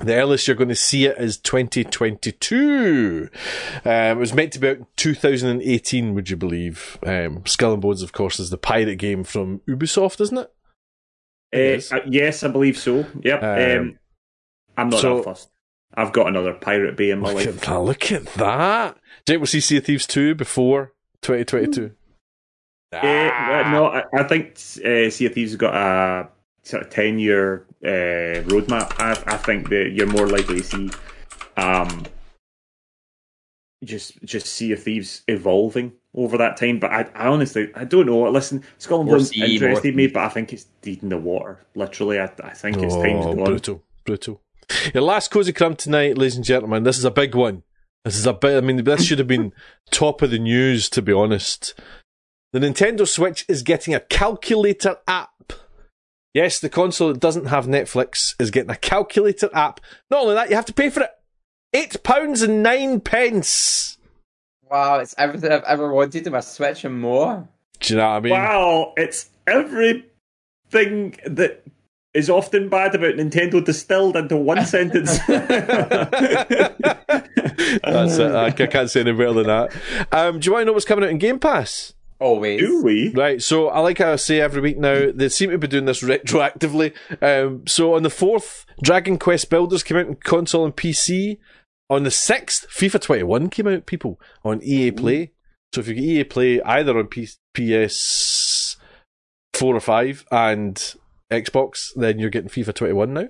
The earliest you're going to see it is 2022. Um, it was meant to be out in 2018, would you believe? Um, Skull and Bones, of course, is the pirate game from Ubisoft, isn't it? It Uh, is. uh, yes, I believe so. Yep. Um, Um, I'm not so- that fussed. I've got another Pirate Bay in my Look at life. that! Look at that! Do you think we'll see Sea of Thieves two before 2022? Uh, uh, no, I, I think uh, Sea of Thieves has got a sort of 10 year uh, roadmap. I, I think that you're more likely to see um, just just Sea of Thieves evolving over that time. But I, I honestly, I don't know. Listen, Skull and More Bones sea, more interested me, but I think it's deed in the water. Literally, I, I think its time's Oh, gone. brutal, brutal. Your last cozy crumb tonight, ladies and gentlemen. This is a big one. This is a bit. I mean, this should have been (laughs) top of the news, to be honest. The Nintendo Switch is getting a calculator app. Yes, the console that doesn't have Netflix is getting a calculator app. Not only that, you have to pay for it. Eight pounds and nine pence. Wow, it's everything I've ever wanted in my Switch and more. Do you know what I mean? Wow, it's everything that is often bad about Nintendo distilled into one (laughs) sentence. That's it. I I can't say any better than that. Um, do you want to know what's coming out in Game Pass? Always. Do we? Right, so I like how I say every week now, they seem to be doing this retroactively. Um, so on the 4th, Dragon Quest Builders came out on console and PC. On the 6th, FIFA 21 came out, people, on EA Play. So if you get EA Play either on P- PS 4 or 5 and Xbox, then you're getting FIFA 21 now.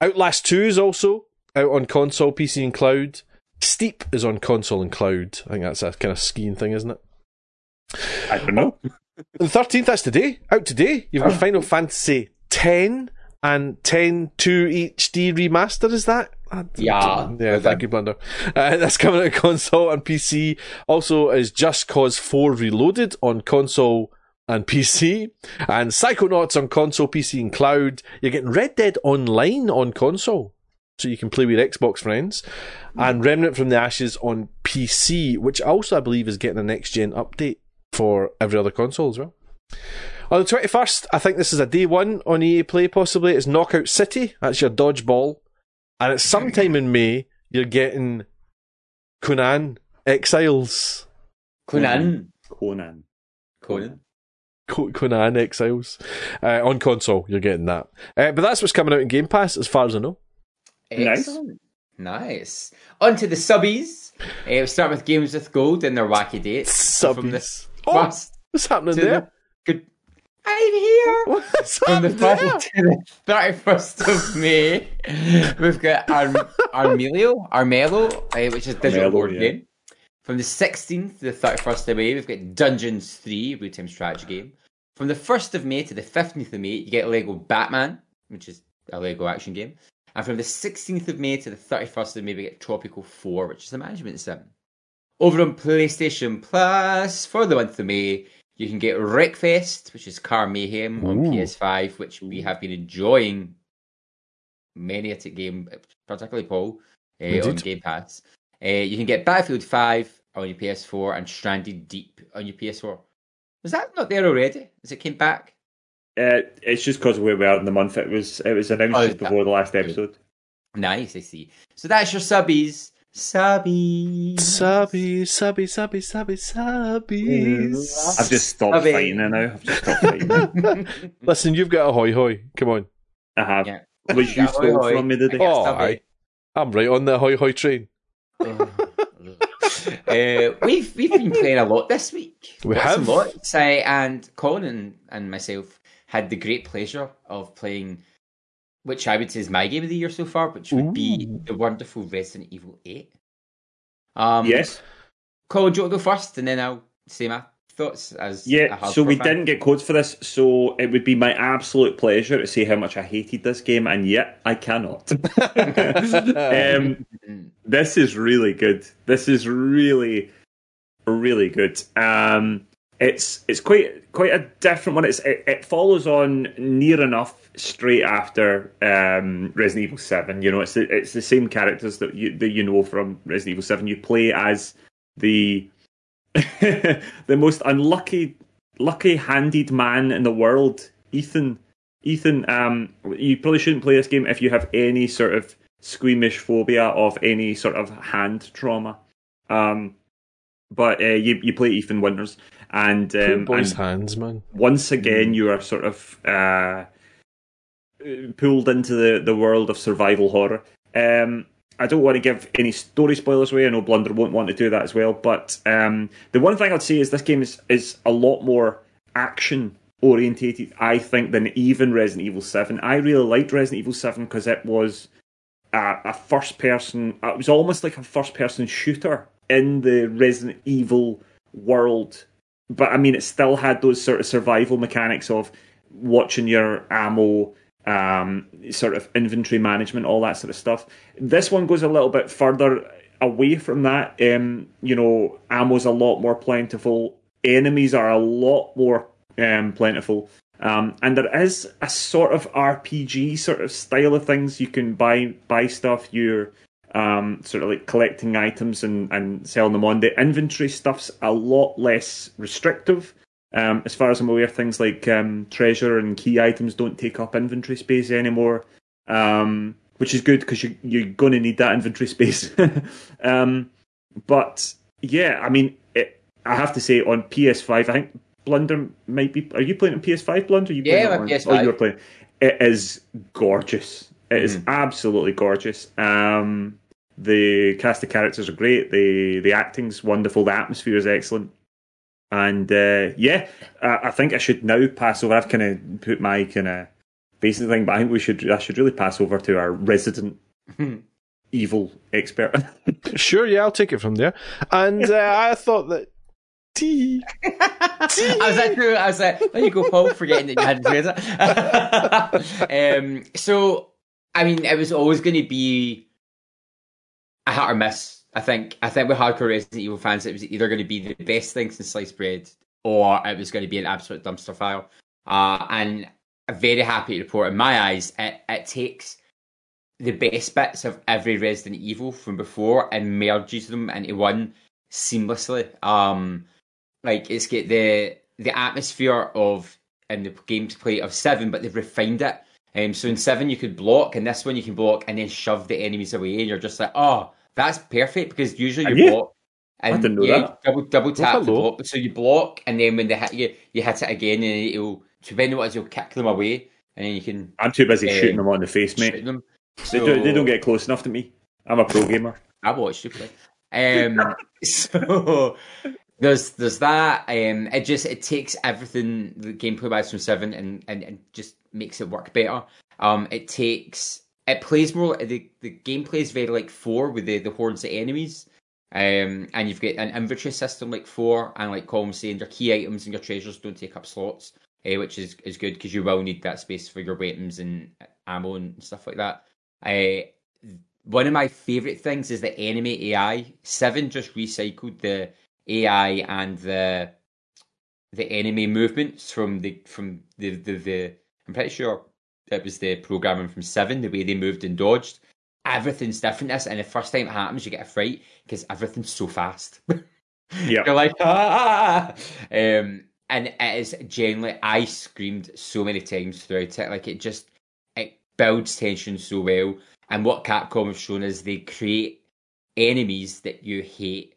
Outlast 2 is also out on console, PC and cloud. Steep is on console and cloud. I think that's a kind of skiing thing, isn't it? I don't know. The thirteenth, that's today. Out today. You've got Final Fantasy ten and 10 2 HD remaster. Is that? Yeah. yeah. Thank you, Blunder. Uh, (laughs) that's coming out on console and PC. Also, is Just Cause Four Reloaded on console and PC, and Psychonauts on console, PC, and cloud. You're getting Red Dead Online on console. So you can play with your Xbox friends, and Remnant from the Ashes on PC, which also I believe is getting a next gen update for every other console as well. On the 21st, I think this is a day one on EA Play, possibly. It's Knockout City. That's your dodgeball. And it's sometime in May, you're getting Conan Exiles. Conan. Conan. Conan. Co- Conan Exiles. Uh, on console, you're getting that. Uh, but that's what's coming out in Game Pass, as far as I know. Nice. Excellent. Nice. On to the subbies. Uh, we'll start with Games with Gold and their wacky dates. So from the Subbies. Oh, first what's happening to there? the good I'm here. (laughs) What's From the there? 1st (laughs) to the 31st of May, we've got Ar- Armelio, Armello, uh, which is digital Armello, board yeah. game. From the 16th to the 31st of May, we've got Dungeons 3, real time strategy game. From the 1st of May to the 15th of May, you get Lego Batman, which is a Lego action game. And from the 16th of May to the 31st of May, we get Tropico 4, which is a management sim. Over on PlayStation Plus, for the month of May, you can get Wreckfest, which is Car Mayhem on Ooh. PS5, which we have been enjoying many a t- game, particularly Paul, uh, on Game Pass. Uh, you can get Battlefield 5 on your PS4 and Stranded Deep on your PS4. Was that not there already? As it came back? Uh, it's just because of where we are in the month. It was it was announced Oh, just is that- before the last episode. Nice, I see. So that's your subbies. Subbies. Subby, subby, subby, subby, subbies. I've just stopped Love fighting it now. I've just stopped fighting. it. (laughs) Listen, you've got a hoy hoy. Come on. I have. Yeah. Which you Yeah, stole hoi, hoi. from me today. I got Oh, stubby. aye. I'm right on the hoy hoy train. (laughs) uh, we've we've been playing a lot this week. We Lots have. and lots. I, and Colin and, and myself had the great pleasure of playing, which I would say is my game of the year so far, which would be Ooh. the wonderful Resident Evil Eight. Um, yes. Colin, do you want to go first, and then I'll say my thoughts as a Yeah, so we fan? didn't get codes for this, so it would be my absolute pleasure to say how much I hated this game, and yet I cannot. (laughs) um, this is really good. This is really, really good. Um, it's it's quite quite a different one. It's it, it follows on near enough straight after um, Resident Evil Seven. You know, it's the, it's the same characters that you that you know from Resident Evil Seven. You play as the (laughs) the most unlucky lucky handed man in the world, Ethan. Ethan, um, you probably shouldn't play this game if you have any sort of squeamish phobia of any sort of hand trauma. Um, but uh, you you play Ethan Winters, and um, boy's and hands, man. once again you are sort of uh, pulled into the, the world of survival horror. Um, I don't want to give any story spoilers away. I know Blunder won't want to do that as well. But um, the one thing I'd say is this game is, is a lot more action orientated, I think, than even Resident Evil 7. I really liked Resident Evil 7 because it was a, a first person, it was almost like a first person shooter in the Resident Evil world but I mean, it still had those sort of survival mechanics of watching your ammo, um, sort of inventory management, all that sort of stuff. This one goes a little bit further away from that. Um, you know, ammo's a lot more plentiful. Enemies are a lot more um, plentiful. Um, and there is a sort of RPG sort of style of things. You can buy buy stuff. You're um, sort of like collecting items and, and selling them on. The inventory stuff's a lot less restrictive. Um, as far as I'm aware, things like um, treasure and key items don't take up inventory space anymore, um, which is good because you, you're going to need that inventory (laughs) space. um, but yeah, I mean, it, I have to say on PS5, I think Blunder might be. Are you playing on PS5, Blunder? Are you Yeah, playing on on- PS5. Oh, you're playing. It is gorgeous. It is Mhm. absolutely gorgeous. Um, the cast of characters are great. The the acting's wonderful. The atmosphere is excellent. And uh, yeah, I, I think I should now pass over. I've kind of put my kind of basic thing, but I think we should. I should really pass over to our resident (laughs) evil expert. (laughs) Sure, yeah, I'll take it from there. And uh, (laughs) I thought that. T. I was like, I was like, there you go, Paul, forgetting that you had to say it. um, so, I mean, it was always going to be a hit or miss. I think. I think with hardcore Resident Evil fans, it was either going to be the best thing since sliced bread, or it was going to be an absolute dumpster fire. Uh, and I'm very happy to report, in my eyes, it, it takes the best bits of every Resident Evil from before and merges them into one seamlessly. Um, like it's got the the atmosphere of and the gameplay of seven, but they've refined it. Um, so in seven you could block, and this one you can block and then shove the enemies away, and you're just like, oh, that's perfect because usually you block. And didn't know yeah, that. double double tap the block. So you block, and then when they hit you, you hit it again, and it'll depending on what it is, you'll kick them away, and then you can I'm too busy Um, shooting them on the face, mate. them. They, don't, they don't get close enough to me. I'm a pro gamer. I watched you play. Um, (laughs) so There's there's that. Um, it just it takes everything the gameplay wise from seven and, and, and just makes it work better. Um, it takes it plays more the the gameplay is very like four with the the hordes of enemies. Um, and you've got an inventory system like four, and like was saying, your key items and your treasures don't take up slots, uh, which is is good because you will need that space for your weapons and ammo and stuff like that. Uh, one of my favorite things is the enemy AI. Seven just recycled the AI and the the enemy movements from the from the the, the I'm pretty sure it was the programming from Seven, the way they moved and dodged. Everything's different. This and the first time it happens, you get a fright because everything's so fast. (laughs) Yeah. You're like ah, um, and it is genuinely. I screamed so many times throughout it. Like it just it builds tension so well. And what Capcom have shown is they create enemies that you hate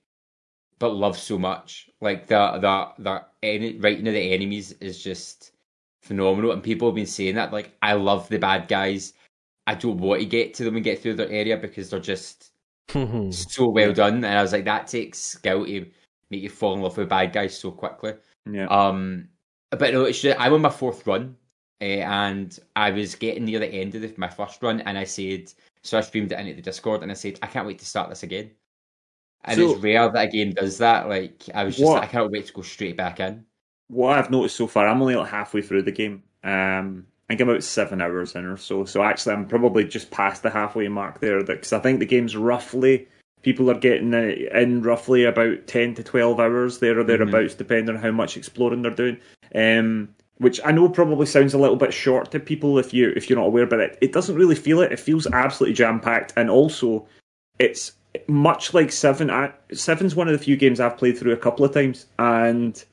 but love so much. Like the the the any, writing of the enemies is just phenomenal, and people have been saying that. Like I love the bad guys. I don't want to get to them and get through their area because they're just so well done. And I was like, that takes skill to make you fall in love with bad guys so quickly. Yeah. Um, but no, it's just, I'm on my fourth run, uh, and I was getting near the end of the, my first run, and I said, so I streamed it into the Discord, and I said, I can't wait to start this again. And So- it's rare that a game does that. Like I was just, What- I cannot wait to go straight back in. What I've noticed so far, I'm only like halfway through the game. Um, I think I'm about seven hours in or so. So actually, I'm probably just past the halfway mark there. Because I think the game's roughly people are getting in roughly about ten to twelve hours there or thereabouts, depending on how much exploring they're doing. Um, which I know probably sounds a little bit short to people if you if you're not aware, but it, it doesn't really feel it. It feels absolutely jam packed, and also it's much like Seven. I, Seven's one of the few games I've played through a couple of times, and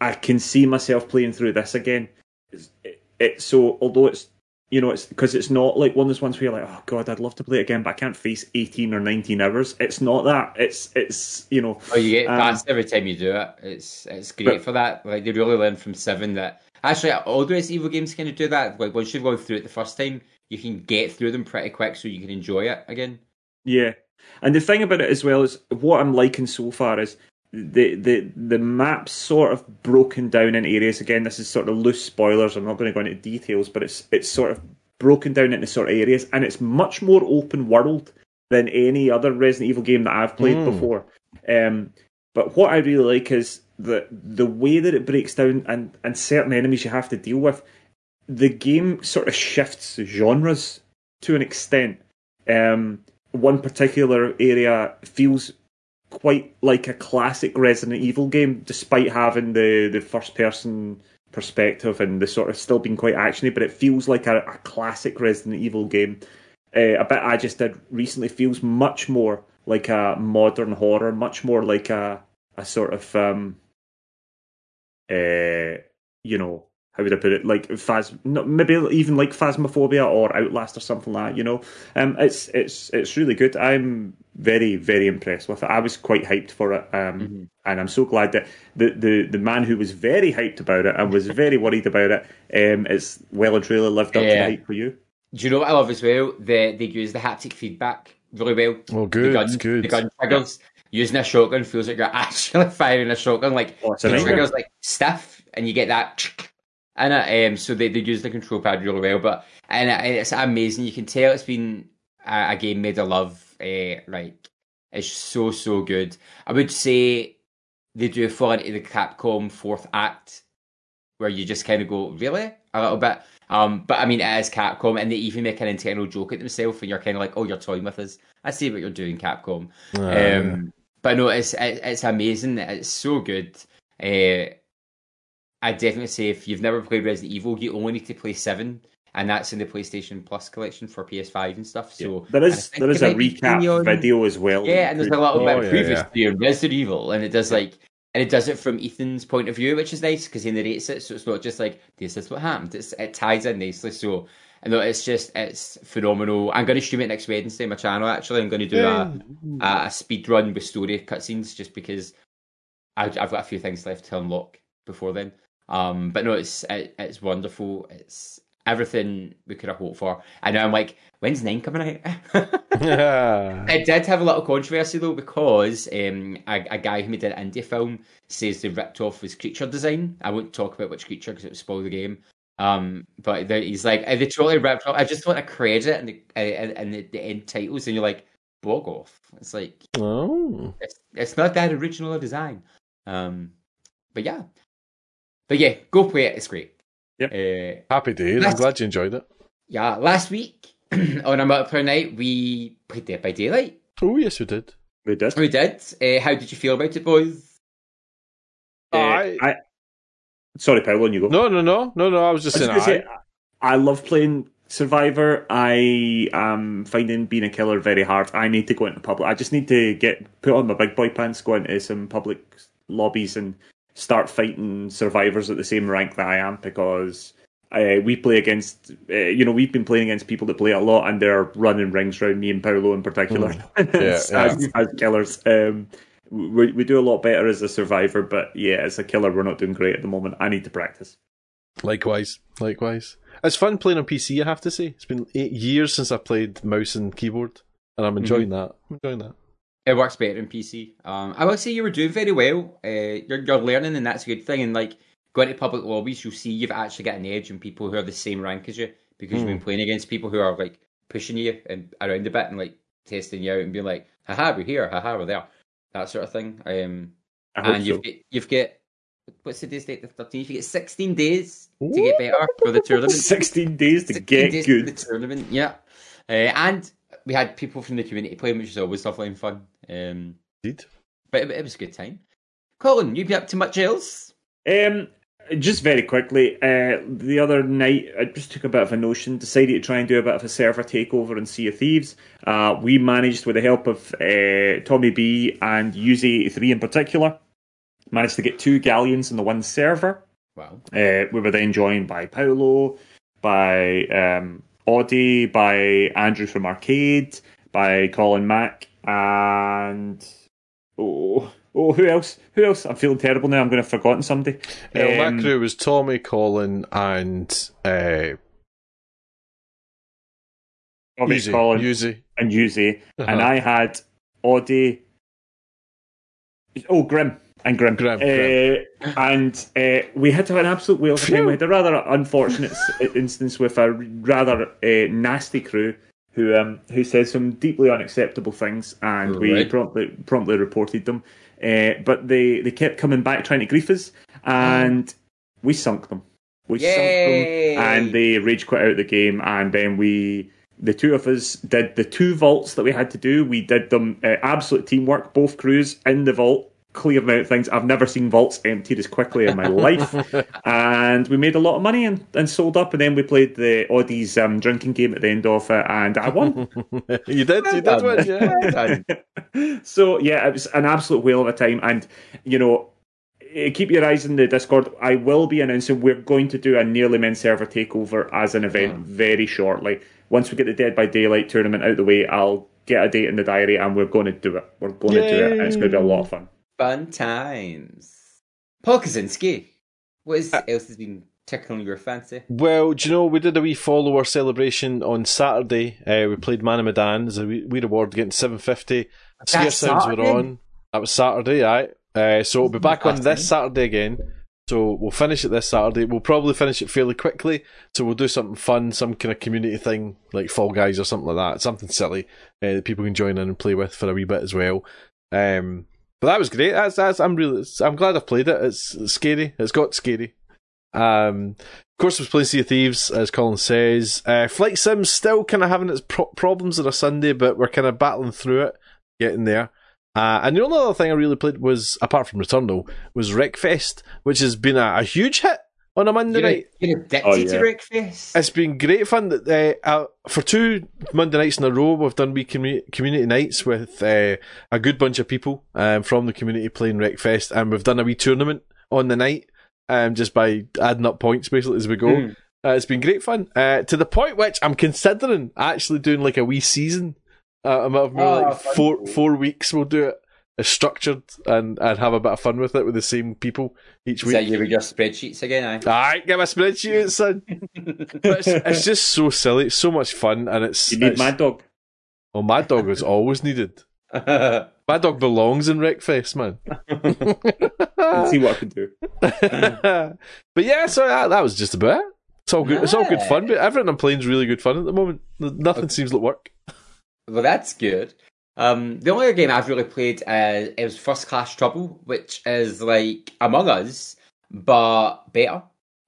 I can see myself playing through this again. It's, it, it, so although it's you know it's because it's not like one of those ones where you're like oh god I'd love to play it again but I can't face 18 or 19 hours. It's not that. It's it's you know Oh, you get Um, fast every time you do it. It's it's great but- for that. Like they really learn from Seven that actually all the Resident Evil games kind of do that. Like once you've gone through it the first time, you can get through them pretty quick, so you can enjoy it again. Yeah, and the thing about it as well is what I'm liking so far is the the the map's sort of broken down in areas. Again, this is sort of loose spoilers. I'm not going to go into details, but it's it's sort of broken down into sort of areas, and it's much more open world than any other Resident Evil game that I've played Mm. before. Um, but what I really like is the the way that it breaks down and and certain enemies you have to deal with. The game sort of shifts genres to an extent. Um, one particular area feels quite like a classic Resident Evil game, despite having the, the first person perspective and the sort of still being quite actiony, but it feels like a, a classic Resident Evil game. Uh, a bit I just did recently feels much more like a modern horror, much more like a a sort of um uh you know how would I put it? Like phas, maybe even like Phasmophobia or Outlast or something like that. You know, um, it's it's it's really good. I'm very very impressed with it. I was quite hyped for it, um, and I'm so glad that the, the the man who was very hyped about it and was (laughs) very worried about it, um, is well and truly lived up to the hype for you. Do you know what I love as well? The they use the haptic feedback really well. Oh, good, The gun, good. The gun triggers. Using a shotgun feels like you're (laughs) actually firing a shotgun. Like Oh, it's the nightmare. triggers like stiff, and you get that. (laughs) And um, so they, they use the control pad really well, but and it- it's amazing. You can tell it's been a, a game made of love. Uh, like it's so so good. I would say they do fall into the Capcom fourth act, where you just kind of go really a little bit. Um, but I mean, it is Capcom, and they even make an internal joke at themselves, and you're kind of like, "Oh, you're toying with us." I see what you're doing, Capcom. Ah, Um, but no, it's it, it's amazing. It's so good. Uh, I definitely say if you've never played Resident Evil, you only need to play seven, and that's in the PlayStation Plus collection for PS5 and stuff. So There and I is think there is a might be recap free on- video as well. Yeah, and there's a little Oh, bit yeah, previously on Resident Evil, and it does like. And it does it from Ethan's point of view, which is nice because he narrates it, so it's not just like this is what happened. It's, it ties in nicely. So, I know it's just it's phenomenal. I'm going to stream it next Wednesday on my channel. Actually, I'm going to do a, a, a speed run with story cutscenes just because I, I've got a few things left to unlock before then. Um, but no, it's it, it's wonderful. It's everything we could have hoped for. And now I'm like, when's nine coming out? (laughs) Yeah. It did have a little controversy though because um, a, a guy who made an indie film says they ripped off his creature design. I won't talk about which creature because it would spoil the game. Um, but he's like, "Eh, they totally ripped off. I just want a credit and the and, and the, the end titles, and you're like, bog off. It's like Oh. it's, it's not that original a design. Um, but yeah, but yeah, go play it. It's great. Yep. Uh, Happy days. I'm glad you enjoyed it. yeah, last week (clears throat) on a multiplayer night we played Dead by Daylight. Oh, yes, we did. We did. We did. Uh, how did you feel about it, boys? Uh, Aye. I, sorry, Paolo, on you go. No, no, no. No, no. I was just was saying, gonna say, I love playing Survivor. I am finding being a killer very hard. I need to go into public. I just need to get put on my big boy pants, go into some public lobbies, and start fighting survivors at the same rank that I am because. Uh, we play against, uh, you know, we've been playing against people that play a lot, and they're running rings around me and Paolo in particular (laughs) as, yeah. as, as killers. Um, we, we do a lot better as a survivor, but yeah, as a killer, we're not doing great at the moment. I need to practice. Likewise, likewise. It's fun playing on PC. I have to say, it's been eight years since I played mouse and keyboard, and I'm enjoying that. I'm enjoying that. It works better in PC. Um, I will say you were doing very well. Uh, you're, you're learning, and that's a good thing. And like going to public lobbies, you'll see you've actually got an edge in people who are the same rank as you because you've been playing against people who are like pushing you and around a bit and like testing you out and being like, "Haha, we're here. Haha, we're there." That sort of thing. Um, and so. you've got, you've got what's the day's date? The thirteenth. You get sixteen days to get better for the tournament. (laughs) 16 days to 16 get days to the tournament, yeah. Uh, and we had people from the community playing, which is always lovely and fun. Um, Indeed. but it, it was a good time. Colin, you be up to much else? Um, just very quickly, uh, the other night I just took a bit of a notion, decided to try and do a bit of a server takeover in Sea of Thieves. Uh, we managed, with the help of uh, Tommy B and UZ83 in particular, managed to get two galleons in the one server. Wow. Uh, we were then joined by Paolo, by um, Audie, by Andrew from Arcade, by Colin Mack, and oh, oh, who else? Who else? I'm feeling terrible now. I'm going to have forgotten somebody. Yeah, Um, my crew was Tommy, Colin, and uh, Tommy, Yuzi. Colin, Yuzi. and Yuzi, and Uh-huh. I had Audie. Oh, Grim and Grim. Grim, Uh, Grim. and uh, we had to have an absolute whale of time. We had a rather unfortunate instance with a rather uh, nasty crew who um, who said some deeply unacceptable things, and we promptly promptly reported them. Uh, but they, they kept coming back trying to grief us, and we sunk them. We Yay! sunk them, and they rage quit out of the game. And then we, the two of us, did the two vaults that we had to do. We did them uh, absolute teamwork, both crews in the vault, clearing out things. I've never seen vaults emptied as quickly in my (laughs) life. and we made a lot of money and, and sold up. And then we played the Audie's um, drinking game at the end of it, and I won. (laughs) you did, you did done. win, yeah. (laughs) So yeah, it was an absolute whale of a time, and you know, eh, keep your eyes in the Discord. I will be announcing we're going to do a nearly men server takeover as an event very shortly. Once we get the Dead by Daylight tournament out of the way, I'll get a date in the diary, and we're going to do it. We're going to do it, and it's going to be a lot of fun. Fun times. Paul Kaczynski, what is, Uh, else has been tickling your fancy? Well, do you know, we did a wee follower celebration on Saturday. Uh, we played Man of Medan as a wee, wee reward getting 750. Sphere That's Sounds were Saturday? on. That was Saturday, right? Uh, so we'll be back on this Saturday again. So we'll finish it this Saturday. We'll probably finish it fairly quickly. So we'll do something fun, some kind of community thing, like Fall Guys or something like that. Something silly uh, that people can join in and play with for a wee bit as well. Um, but that was great. That's, that's, I'm really, I'm glad I've played it. It's, scary. It's got scary. Um, of course, I was playing Sea of Thieves, as Colin says. Uh, Flight Sim's still kind of having its pro- problems on a Sunday, but we're kind of battling through it, getting there. Uh, and the only other thing I really played was, apart from Returnal, was Wreckfest, which has been a, a huge hit on a Monday You're, night. you're addicted Oh, yeah. to Wreckfest? It's been great fun. That uh, uh, for two Monday nights in a row, we've done wee commu- community nights with uh, a good bunch of people um, from the community playing Wreckfest, and we've done a wee tournament on the night, um, just by adding up points basically as we go. Mm. Uh, it's been great fun. Uh, to the point which I'm considering actually doing like a wee season. Uh, I'm, I'm Oh, like four four weeks. We'll do it is structured and, and have a bit of fun with it with the same people each Is week. that you with your spreadsheets again? Aye. Alright, get my spreadsheet, son. (laughs) but it's, it's just so silly. It's so much fun, and it's. You need it's, Mad Dog. Oh, Mad Dog is always needed. (laughs) Mad Dog belongs in Wreckfest, man. (laughs) Let's see what I can do. but yeah, so that, that was just about it. It's all good. It's all good fun. But everything I'm playing is really good fun at the moment. Nothing seems like work. well, that's good. Um, the only other game I've really played uh, is First Class Trouble, which is like Among Us, but better.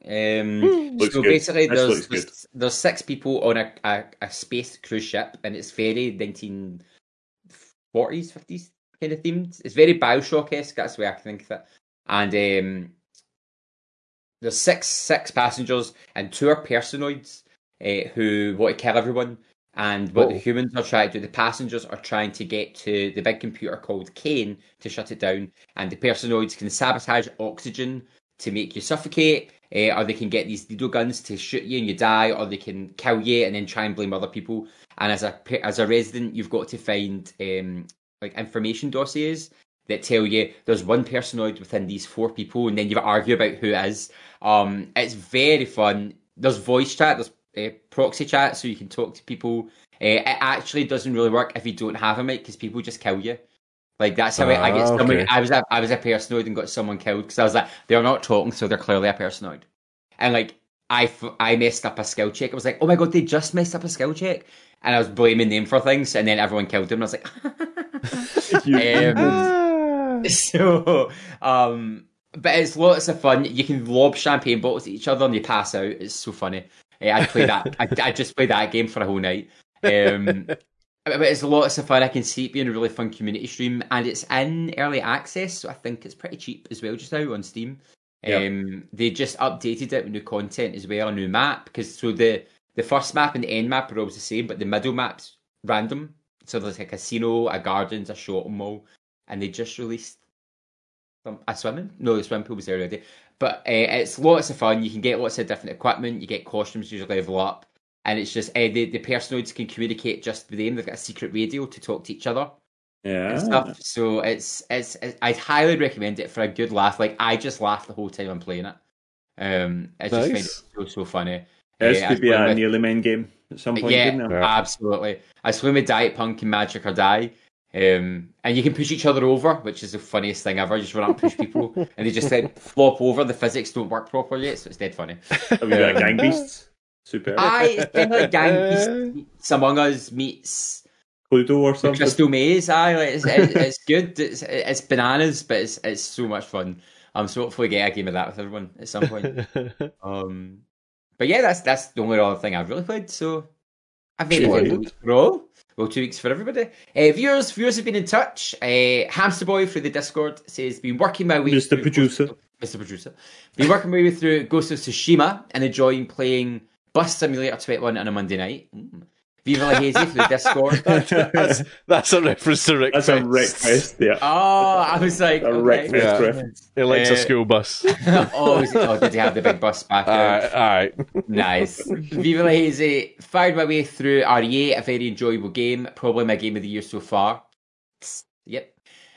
Um, Looks so good. basically, This there's, looks good. there's there's six people on a, a, a space cruise ship, and it's very 1940s, 50s kind of themed. It's very Bioshock esque. That's the way I can think of it. And um, there's six six passengers, and two are personoids uh, who want to kill everyone. And what Oh. the humans are trying to do, the passengers are trying to get to the big computer called Kane to shut it down. And the personoids can sabotage oxygen to make you suffocate, uh, or they can get these needle guns to shoot you and you die, or they can kill you and then try and blame other people. And as a as a resident, you've got to find um, like information dossiers that tell you there's one personoid within these four people, and then you argue about who it is. Um, it's very fun. There's voice chat, there's uh, proxy chat, so you can talk to people. Uh, it actually doesn't really work if you don't have a mic because people just kill you. Like that's how I, I get Ah, someone. okay. I was a, I was a personoid and got someone killed because I was like they're not talking, so they're clearly a personoid. And like I, f- I messed up a skill check. I was like, oh my god, they just messed up a skill check, and I was blaming them for things, and then everyone killed them. And I was like, (laughs) um, (laughs) so um, but it's lots of fun. You can lob champagne bottles at each other and you pass out. It's so funny. Eh, I play that. I, I just play that game for a whole night. Um, (laughs) but it's lots of fun. I can see it being a really fun community stream, and it's in early access, so I think it's pretty cheap as well just now on Steam. Yeah. Um, they just updated it with new content as well, a new map. Because so the the first map and the end map are always the same, but the middle map's random. So there's a casino, a gardens, a shopping mall, and they just released some, a swimming. No, the swimming pool was there already. But uh, it's lots of fun. You can get lots of different equipment. You get costumes usually level up, and it's just uh, the the personoids can communicate just with them. They've got a secret radio to talk to each other Yeah. and stuff. So it's, it's it's I'd highly recommend it for a good laugh. Like I just laugh the whole time I'm playing it. Um, I just find it so so funny. This Yeah, could be a suppose- nearly main game at some point. yeah, couldn't it? Yeah. absolutely. I swim with Diet Punk and Magic or Die. Um, and you can push each other over, which is the funniest thing ever. You just run up and push people, (laughs) and they just like flop over. The physics don't work properly, yet, so it's dead funny. Have you got Gang Beasts? Super. I it's kind of like (laughs) Gang Beasts meets Among Us meets Cluedo or something. Crystal Maze. Aye, like, it's, it's, it's good. It's, it's bananas, but it's it's so much fun. Um, so hopefully get a game of that with everyone at some point. (laughs) Um, but yeah, that's that's the only other thing I've really played. So I've made Sure. it a week for all. Well, two weeks for everybody. Uh, viewers, viewers have been in touch. Uh, Hamster Boy through the Discord says, "Been working my way, Mr. through Producer. Mr. Producer, been working my way through Ghost of Tsushima and enjoying playing Bus Simulator 21 on a Monday night." Mm. Viva La Hazy through the Discord. (laughs) that's, that's a reference to Rick That's a Fest. request. Yeah. Oh, I was like, a okay. Rick Yeah. reference. He likes Uh, a school bus. oh, is it- oh, did he have the big bus back there? Alright, alright. Nice. Viva La Hazy. Fired my way through RE, a very enjoyable game. Probably my game of the year so far. Yep.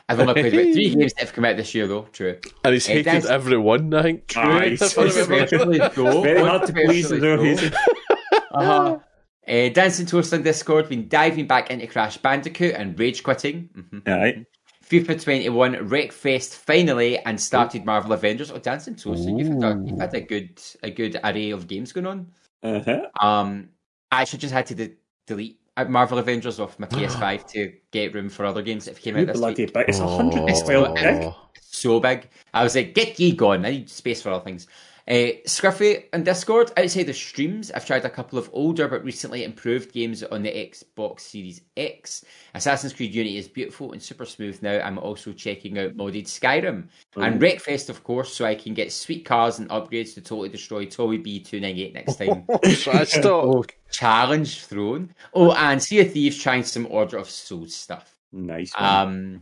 I've only played about three (laughs) games that have come out this year, though. True. And he's It hated does- every one, I think. Nice. Controversially so. Very hard to please in their Controversially hazy. so. Uh-huh. Uh, Dancing Toast on Discord, been diving back into Crash Bandicoot and rage quitting. hmm Aye. FIFA 21 Wreckfest finally and started Marvel Avengers. Oh, Dancing Toast, so you've, had a, you've had a good a good array of games going on. Uh-huh. Um, I actually just had to de- delete uh, Marvel Avengers off my PS5 (gasps) to get room for other games that came out this bloody week. big. It's a Oh. hundred and twelve gig. So big. I was like, get ye gone. I need space for other things. Uh, Scruffy and Discord, outside the streams, I've tried a couple of older but recently improved games on the Xbox Series X. Assassin's Creed Unity is beautiful and super smooth now. I'm also checking out modded Skyrim. And Wreckfest, of course, so I can get sweet cars and upgrades to totally destroy Toby B298 next time. (laughs) Trash (laughs) talk. Challenge thrown. Oh, and Sea of Thieves trying some Order of Souls stuff. Nice. One. Um,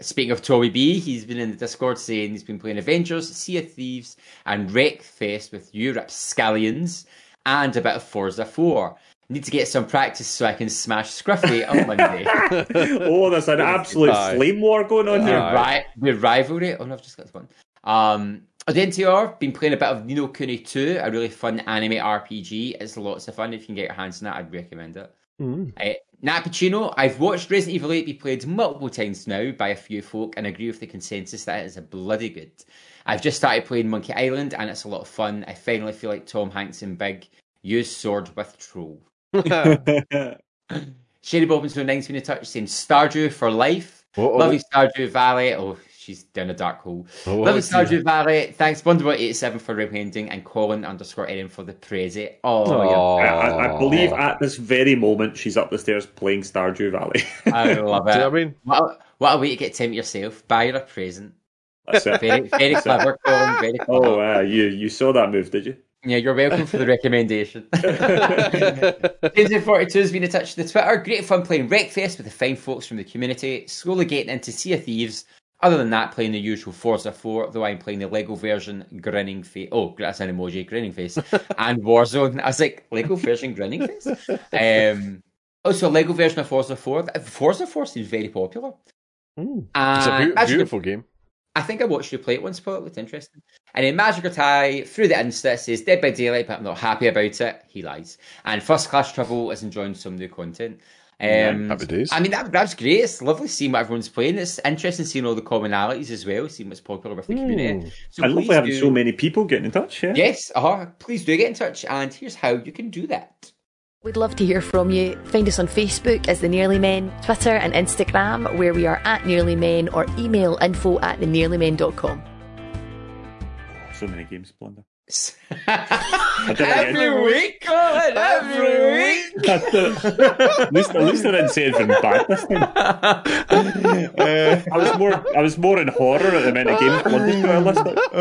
speaking of Toby B, he's been in the Discord saying he's been playing Avengers, Sea of Thieves, and Wreckfest with Europe Scallions, and a bit of Forza 4. Need to get some practice so I can smash Scruffy on (laughs) Monday. (laughs) oh, there's an absolute Aye. flame war going on With here. ri- with rivalry. Oh no, I've just got this one. Um, on the NTR, been playing a bit of Ni no Kuni 2, a really fun anime RPG. It's lots of fun. If you can get your hands on that, I'd recommend it. Mm. Uh, Nat Pacino, I've watched Resident Evil 8 be played multiple times now by a few folk and agree with the consensus that it is a bloody good. I've just started playing Monkey Island and it's a lot of fun. I finally feel like Tom Hanks in Big. Use sword with troll. (laughs) Sherry Bobbins no nine's been in touch saying Stardew for life. Uh-oh. Love you, Stardew Valley. Oh, she's down a dark hole. Oh, Love you, dear. Stardew Valley. Thanks, Blunderboy87 for recommending and Colin underscore Erin for the prezi. Oh, you're I, I, I believe at this very moment she's up the stairs playing Stardew Valley. (laughs) I love Do you know it. what I mean? What a, what a way to get Tim yourself. Buy her a present. That's it. Very, very clever, Colin. Very (laughs) clever. Oh, uh, you you saw that move, did you? Yeah, you're welcome for the recommendation. (laughs) James42 has been in touch with the Twitter. Great fun playing Wreckfest with the fine folks from the community. Slowly getting into Sea of Thieves. Other than that, playing the usual Forza 4, though I'm playing the Lego version, Grinning Face. Oh, that's an emoji, Grinning Face. (laughs) and Warzone. I was like, Lego version, Grinning Face? Um, also, a Lego version of Forza 4. Forza 4 seems very popular. Mm. It's a Magic- beautiful game. I think I watched you play it once, Paul. It looked interesting. And then Magic Tie through the Insta says Dead by Daylight, but I'm not happy about it. He lies. And First Class Trouble is enjoying some new content. Um, Happy days. I mean, that, that's great. It's lovely seeing what everyone's playing. It's interesting seeing all the commonalities as well, seeing what's popular with the community. So I love please having do- so many people getting in touch. Yeah. Yes, uh-huh. please do get in touch. And here's how you can do that. We'd love to hear from you. Find us on Facebook as The Nearly Men, Twitter and Instagram, where we are at Nearly Men, or email info at thenearlymen.com. So many games, Blunder. Every week, Colin, every week. at least, at least I didn't say anything bad this time. Uh, I was more, I was more in horror at the amount of games Blunder's got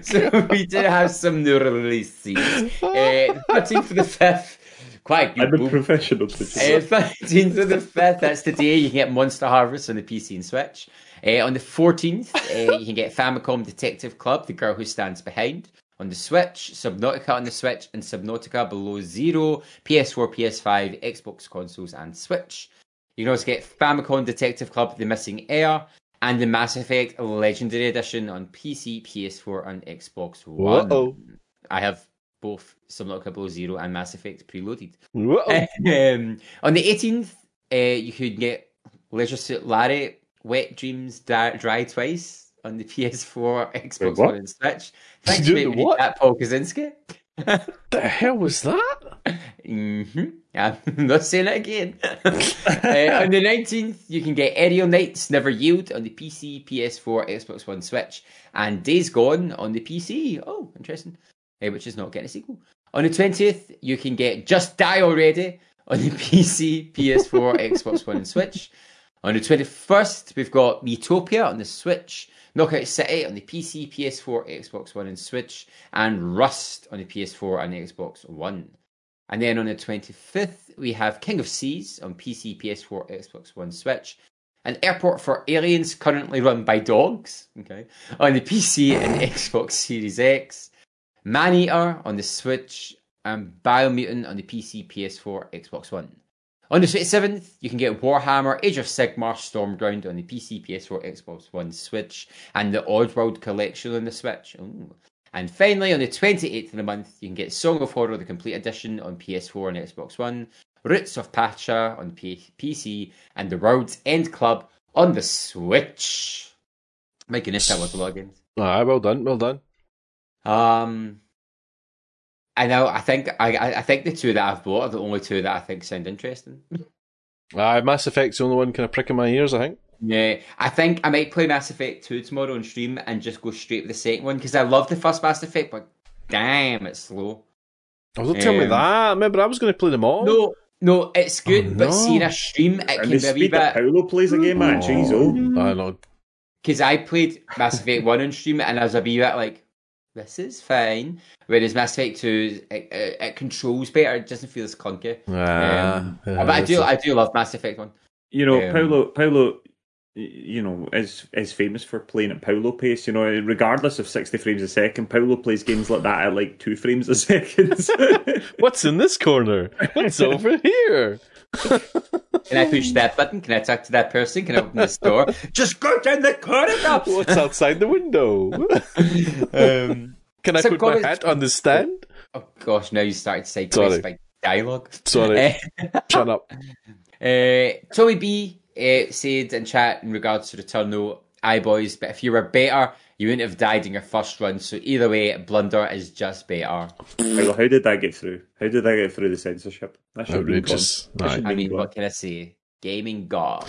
list. so we do have some new releases. Uh, 13th for the 5th. Quite good. I'm a boom. professional Uh, producer. 13th to the 5th, that's the day You can get Monster Harvest on the PC and Switch. Uh, on the 14th, uh, you can get Famicom Detective Club, The Girl Who Stands Behind. On the Switch, Subnautica on the Switch, and Subnautica Below Zero, PS4, PS5, Xbox consoles, and Switch. You can also get Famicom Detective Club, The Missing Heir, and the Mass Effect Legendary Edition on PC, PS4, and Xbox One. Uh-oh. I have both Subnautica Below Zero and Mass Effect preloaded. Whoa. (laughs) Um, on the 18th, uh, you could get Leisure Suit Larry, Wet Dreams Dry, Dry Twice on the (laughs) PS4, Xbox what? One, and Switch. Thanks for making what? that, Paul Kaczynski. (laughs) the hell was that? hmm I'm not saying it again. (laughs) uh, on the 19th, you can get Aerial Knights Never Yield on the PC, PS4, Xbox One, Switch, and Days Gone on the PC. Oh, interesting. Uh, which is not getting a sequel. On the 20th, you can get Just Die Already on the PC, PS4, Xbox One, and Switch. On the 21st, we've got Utopia on the Switch, Knockout City on the PC, PS4, Xbox One, and Switch, and Rust on the PS4 and Xbox One. And then on the 25th, we have King of Seas on PC, PS4, Xbox One, Switch. An airport for aliens currently run by dogs, okay, on the PC and (laughs) Xbox Series X. Maneater on the Switch, and Biomutant on the PC, PS4, Xbox One. On the 27th, you can get Warhammer Age of Sigmar Stormground on the PC, PS4, Xbox One, Switch, and the Oddworld Collection on the Switch. Ooh. And finally, on the 28th of the month, you can get Song of Horror, the Complete Edition on PS4 and Xbox One, Roots of Pacha on P- PC, and The World's End Club on the Switch. My goodness, that was a lot of games. Aye, well done, well done. Um, I know. I think I, I I think the two that I've bought are the only two that I think sound interesting. Aye, Mass Effect's the only one kind of pricking my ears, I think. Yeah, I think I might play Mass Effect 2 tomorrow on stream and just go straight with the second one because I love the first Mass Effect, but damn, it's slow. Oh, don't tell me Um, that. Remember, I was going to play them all. No, no, it's good, Oh, but no. seeing a stream, it And can the be a wee speed that bit. Paolo plays a game at, jeez, oh. I know. Because I played Mass Effect 1 on stream and I was a wee bit like, this is fine. Whereas Mass Effect 2, it, it, it controls better, it doesn't feel as clunky. Ah, Um, yeah, but I do, that's- I do love Mass Effect 1. You know, Um, Paolo, Paolo, you know, is is famous for playing at Paulo pace. You know, regardless of sixty frames a second, Paulo plays games like that at like two frames a second. (laughs) What's in this corner? What's (laughs) over here? Can I push that button? Can I talk to that person? Can I open this door? Just go down the corridor. What's outside the window? (laughs) Um, Can I So put my hat on the stand? oh gosh, now you started to say Sorry. by dialogue. Sorry, shut up. (laughs) Uh, Tommy B uh, said in chat in regards to Returnal, aye boys, but if you were better, you wouldn't have died in your first run. So either way, Blunder is just better. how, how did that get through? How did that get through the censorship? That should have been Outrageous. gone. That should have I mean, gone. what can I say? Gaming God.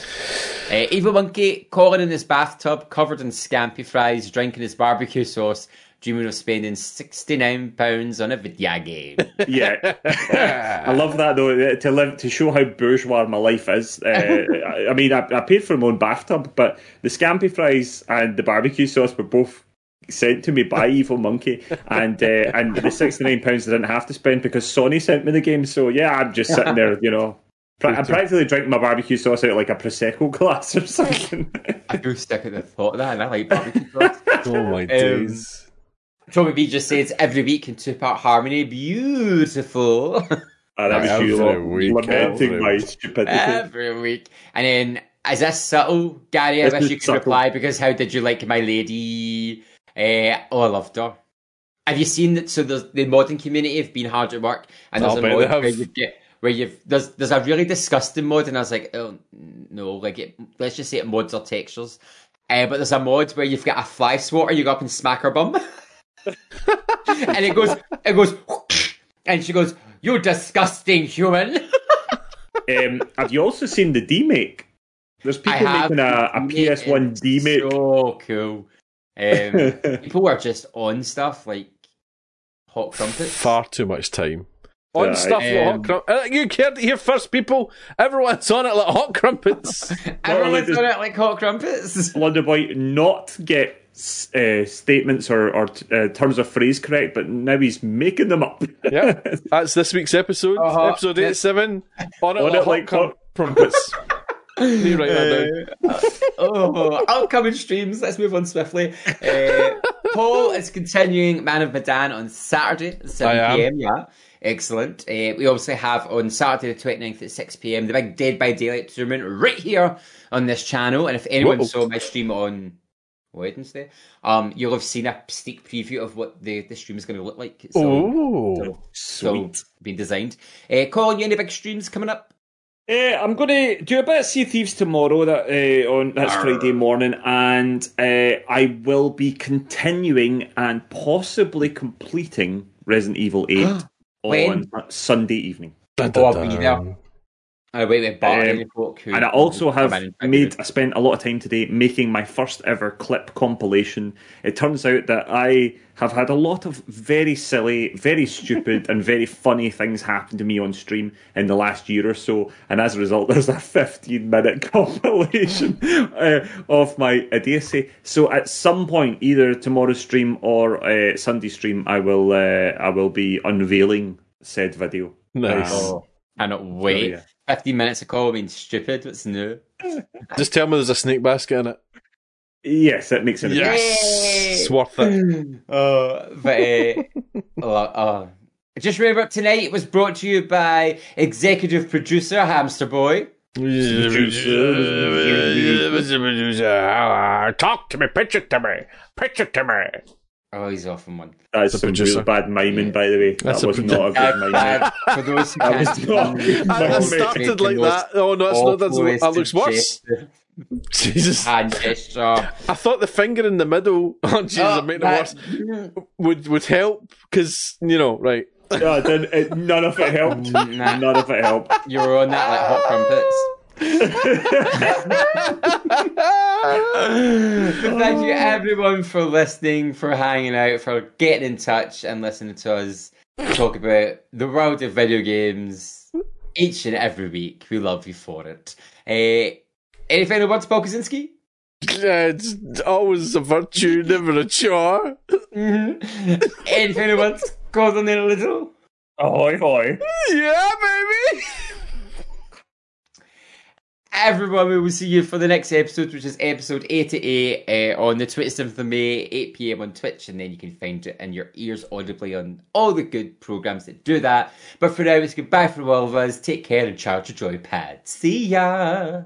Uh, Evil Monkey, calling in his bathtub, covered in scampi fries, drinking his barbecue sauce, dreaming of spending £69 on a video game. (laughs) Yeah, (laughs) I love that though. To live to show how bourgeois my life is. Uh, (laughs) I, I mean, I, I paid for my own bathtub, but the scampi fries and the barbecue sauce were both sent to me by Evil Monkey, and uh, and the sixty nine pounds I didn't have to spend because Sony sent me the game. So yeah, I'm just sitting there, you know. I'm practically drinking my barbecue sauce out of like a prosecco glass or something. I do stick at the thought of that, and I like barbecue sauce. Oh my days. Tommy B just says every week in two part harmony, beautiful. and that was Every you lot week, lamenting every my stupidity. every week. And then, is this subtle, Gary? I This wish you could subtle. reply because how did you like my lady? Uh, oh, I loved her. Have you seen that? So the modern community have been hard at work, and there's I'll a bet mod have. where you get where you've there's there's a really disgusting mod, and I was like, oh no, like it, let's just say it mods or textures. Uh, but there's a mod where you've got a fly swatter, you go up and smack her bum, (laughs) and it goes, it goes, and she goes, "You disgusting human." Um, have you also seen the demake? There's people making a, a PS1 it's demake. So cool. Um, (laughs) people are just on stuff like hot crumpets. Far too much time. On Yeah, stuff like um, hot crumpets. Uh, you cared to hear first, people. Everyone's on it like hot crumpets. (laughs) Everyone's on it like hot crumpets. Blunderboy not get uh, statements or, or uh, terms of phrase correct, but now he's making them up. yeah, (laughs) that's this week's episode. Uh-huh. Episode Yeah. 87. On it, On like, it hot like crum- hot- crumpets. you write that down. oh, upcoming streams. Let's move on swiftly. Uh, Paul is continuing Man of Medan on Saturday at 7 I am. pm. Yeah, excellent. Uh, we obviously have on Saturday the 29th at 6 pm the big Dead by Daylight tournament right here on this channel. And if anyone Whoa. saw my stream on Wednesday, um, you'll have seen a sneak preview of what the, the stream is going to look like. So, Oh. so being designed. Uh, Colin, you any big streams coming up? Uh, I'm going to do a bit of Sea Thieves tomorrow. That uh, on that's Friday morning, and uh, I will be continuing and possibly completing Resident Evil Eight (gasps) When? on Sunday evening. Dun, Oh, dun, I'll be there. I wait with Barry Um, and folk who, And I also have come in and made, I spent a lot of time today making my first ever clip compilation. It turns out that I have had a lot of very silly, very stupid, and very funny things happen to me on stream in the last year or so. And as a result, (laughs) there's a 15 minute compilation (laughs) uh, of my idiocy. So at some point, either tomorrow's stream or uh, Sunday stream, I will, uh, I will be unveiling said video. Nice. Um, Oh, cannot wait. yeah. 15 minutes of call being stupid. What's new? Just tell me there's a snake basket in it. Yes, that makes it. Yes. It's worth it. (clears throat) Oh, but uh, oh. just remember tonight was brought to you by executive producer Hamster Boy. Talk to me, pitch it to me, pitch it to me. Oh, he's off on one. That's The some producer. really bad miming, by the way. That's that was produ- not a good miming. uh, for those who That can't was not- me, I I started like that. Oh no, that's not. That's, awful that looks worse. gesture- Jesus, Hand gesture. I thought the finger in the middle. (laughs) Oh Jesus, Oh, it made it that- worse. Would would help because you know, right? No, it didn't- it- none of it helped. Nah. None of it helped. You were on that like hot crumpets. But thank you everyone for listening, for hanging out, for getting in touch and listening to us talk about the world of video games each and every week. We love you for it. Uh, any final words, Paul Kaczynski? Yeah, it's always a virtue, never a chore. Mm-hmm. any final words? Gordon in a little. Ahoy, hoy. Yeah, baby. Everyone. We will see you for the next episode, which is episode 88 uh, on the 27th of May, 8 pm on Twitch, and then you can find it in your ears audibly on all the good programs that do that. But for now, it's goodbye from all of us. Take care and charge your joypad. See ya.